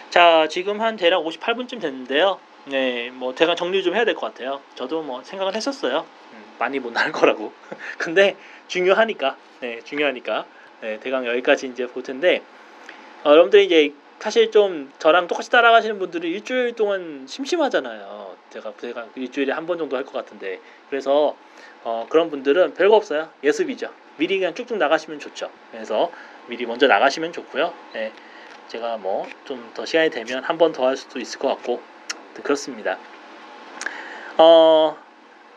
자 지금 한 대략 58분쯤 됐는데요. 네, 뭐 대강 정리 좀 해야 될 것 같아요. 저도 뭐 생각을 했었어요. 음, 많이 못 나올 거라고. 근데 중요하니까, 네, 중요하니까, 네, 대강 여기까지 이제 볼 텐데, 어, 여러분들이 이제 사실 좀 저랑 똑같이 따라가시는 분들은 일주일 동안 심심하잖아요. 제가 제가 일주일에 한 번 정도 할 것 같은데 그래서 어, 그런 분들은 별거 없어요. 예습이죠. 미리 그냥 쭉쭉 나가시면 좋죠. 그래서 미리 먼저 나가시면 좋고요. 네, 제가 뭐 좀 더 시간이 되면 한 번 더 할 수도 있을 것 같고 그렇습니다. 어,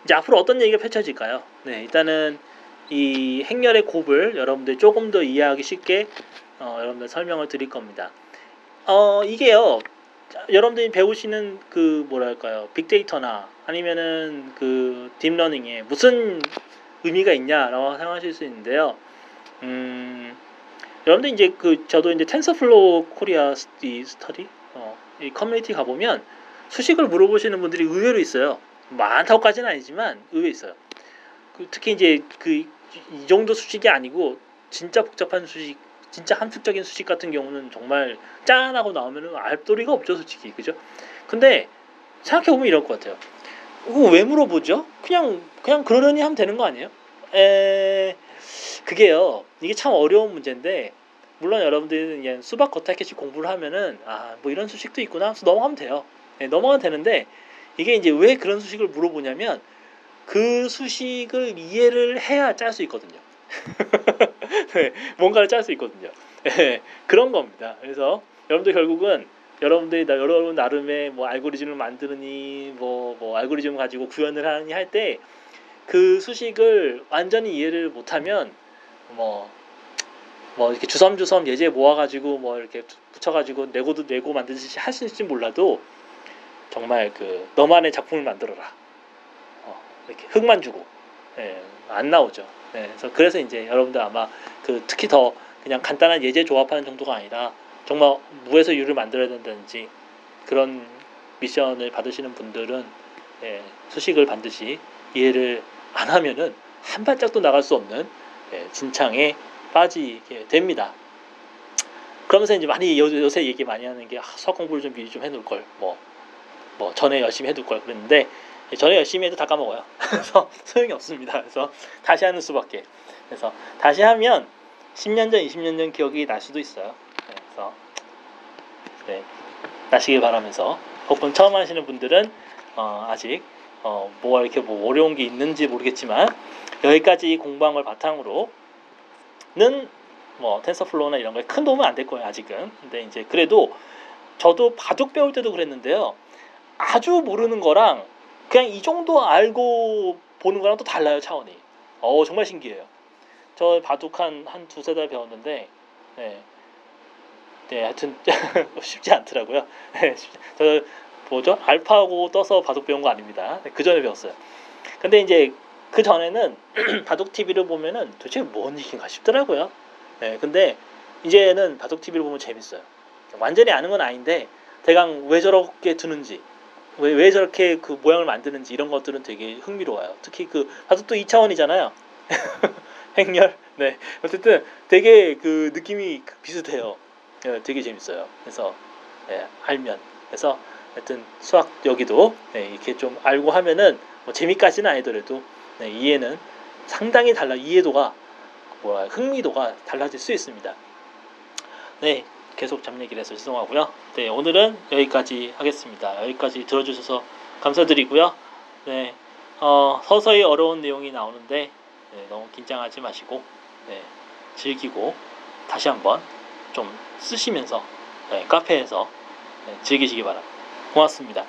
이제 앞으로 어떤 얘기가 펼쳐질까요? 네, 일단은 이 행렬의 곱을 여러분들 조금 더 이해하기 쉽게 어, 여러분들 설명을 드릴 겁니다. 어, 이게요. 여러분들이 배우시는 그 뭐랄까요? 빅데이터나 아니면은 그 deep learning에 무슨 의미가 있냐라고 생각하실 수 있는데요. 음, 여러분들 이제 그 저도 이제 TensorFlow Korea 스디 스터디 어, 이 커뮤니티 가보면 수식을 물어보시는 분들이 의외로 있어요. 많다고까지는 아니지만 의외 있어요. 그 특히 이제 그 이 정도 수식이 아니고 진짜 복잡한 수식, 진짜 함축적인 수식 같은 경우는 정말 짠하고 나오면은 알도리가 없죠, 솔직히 그죠? 근데 생각해 보면 이럴 것 같아요. 왜 물어보죠? 그냥 그냥 그러려니 하면 되는 거 아니에요? 에 그게요. 이게 참 어려운 문제인데 물론 여러분들은 그냥 수박 겉핥기식 공부를 하면은 아 뭐 이런 수식도 있구나 하면서 넘어가면 돼요. 네, 넘어가면 되는데 이게 이제 왜 그런 수식을 물어보냐면 그 수식을 이해를 해야 짤 수 있거든요. 네, 뭔가를 짤 수 있거든요. 네, 그런 겁니다. 그래서 여러분들 결국은 여러분들이 나 여러분 나름의 뭐 알고리즘을 만드느니 뭐, 뭐 알고리즘 가지고 구현을 하느니 할 때 그 수식을 완전히 이해를 못하면 뭐, 뭐 이렇게 주섬주섬 예제 모아가지고 뭐 이렇게 붙여가지고 내고도 내고 만드듯이 있을지 몰라도 정말 그 너만의 작품을 만들어라. 어, 이렇게 흙만 주고 예, 안 나오죠. 예, 그래서 그래서 이제 여러분들 아마 그 특히 더 그냥 간단한 예제 조합하는 정도가 아니라 정말 무에서 유를 만들어야 된다든지 그런 미션을 받으시는 분들은 예, 수식을 반드시 이해를 안 하면은 한 발짝도 나갈 수 없는 예, 진창에 빠지게 됩니다. 그러면서 이제 많이 요, 요새 얘기 많이 하는 게 아, 수학 공부를 좀 미리 좀 해놓을 걸 뭐. 뭐 전에 열심히 해둘 걸 그랬는데 전에 열심히 해도 다 까먹어요. 그래서 소용이 없습니다. 그래서 다시 하는 수밖에. 그래서 다시 하면 10년 전, 20년 전 기억이 날 수도 있어요. 네, 그래서 네, 나시길 바라면서 혹은 처음 하시는 분들은 어, 아직 어, 뭐가 이렇게 뭐 어려운 게 있는지 모르겠지만 여기까지 공부한 걸 바탕으로는 뭐 TensorFlow나 이런 거에 큰 도움은 안 될 거예요 아직은. 근데 이제 그래도 저도 바둑 배울 때도 그랬는데요. 아주 모르는 거랑 그냥 이 정도 알고 보는 거랑 또 달라요 차원이. 어 정말 신기해요. 저 바둑 한 한 두세 달 배웠는데 네. 네, 하여튼 쉽지 않더라고요. 네, 저 뭐죠? 알파고 떠서 바둑 배운 거 아닙니다. 네, 그 전에 배웠어요. 근데 이제 그 전에는 바둑 TV를 보면은 도대체 뭔 얘기인가 싶더라고요. 네, 근데 이제는 바둑 TV를 보면 재밌어요. 완전히 아는 건 아닌데 대강 왜 저렇게 두는지 왜, 왜 저렇게 그 모양을 만드는지 이런 것들은 되게 흥미로워요. 특히 그 바둑도 2차원이잖아요. 행렬. 네. 어쨌든 되게 그 느낌이 비슷해요. 네, 되게 재밌어요. 그래서 네, 알면 그래서 하여튼 수학 여기도 네, 이렇게 좀 알고 하면은 뭐 재미까지는 아니더라도 네, 이해는 상당히 달라 이해도가 뭐야 흥미도가 달라질 수 있습니다. 네, 계속 잡 얘기를 해서 죄송하고요. 네, 오늘은 여기까지 하겠습니다. 여기까지 들어주셔서 감사드리고요. 네, 어, 서서히 어려운 내용이 나오는데 네, 너무 긴장하지 마시고 네, 즐기고 다시 한번 좀 쓰시면서 네, 카페에서 네, 즐기시기 바랍니다. 고맙습니다.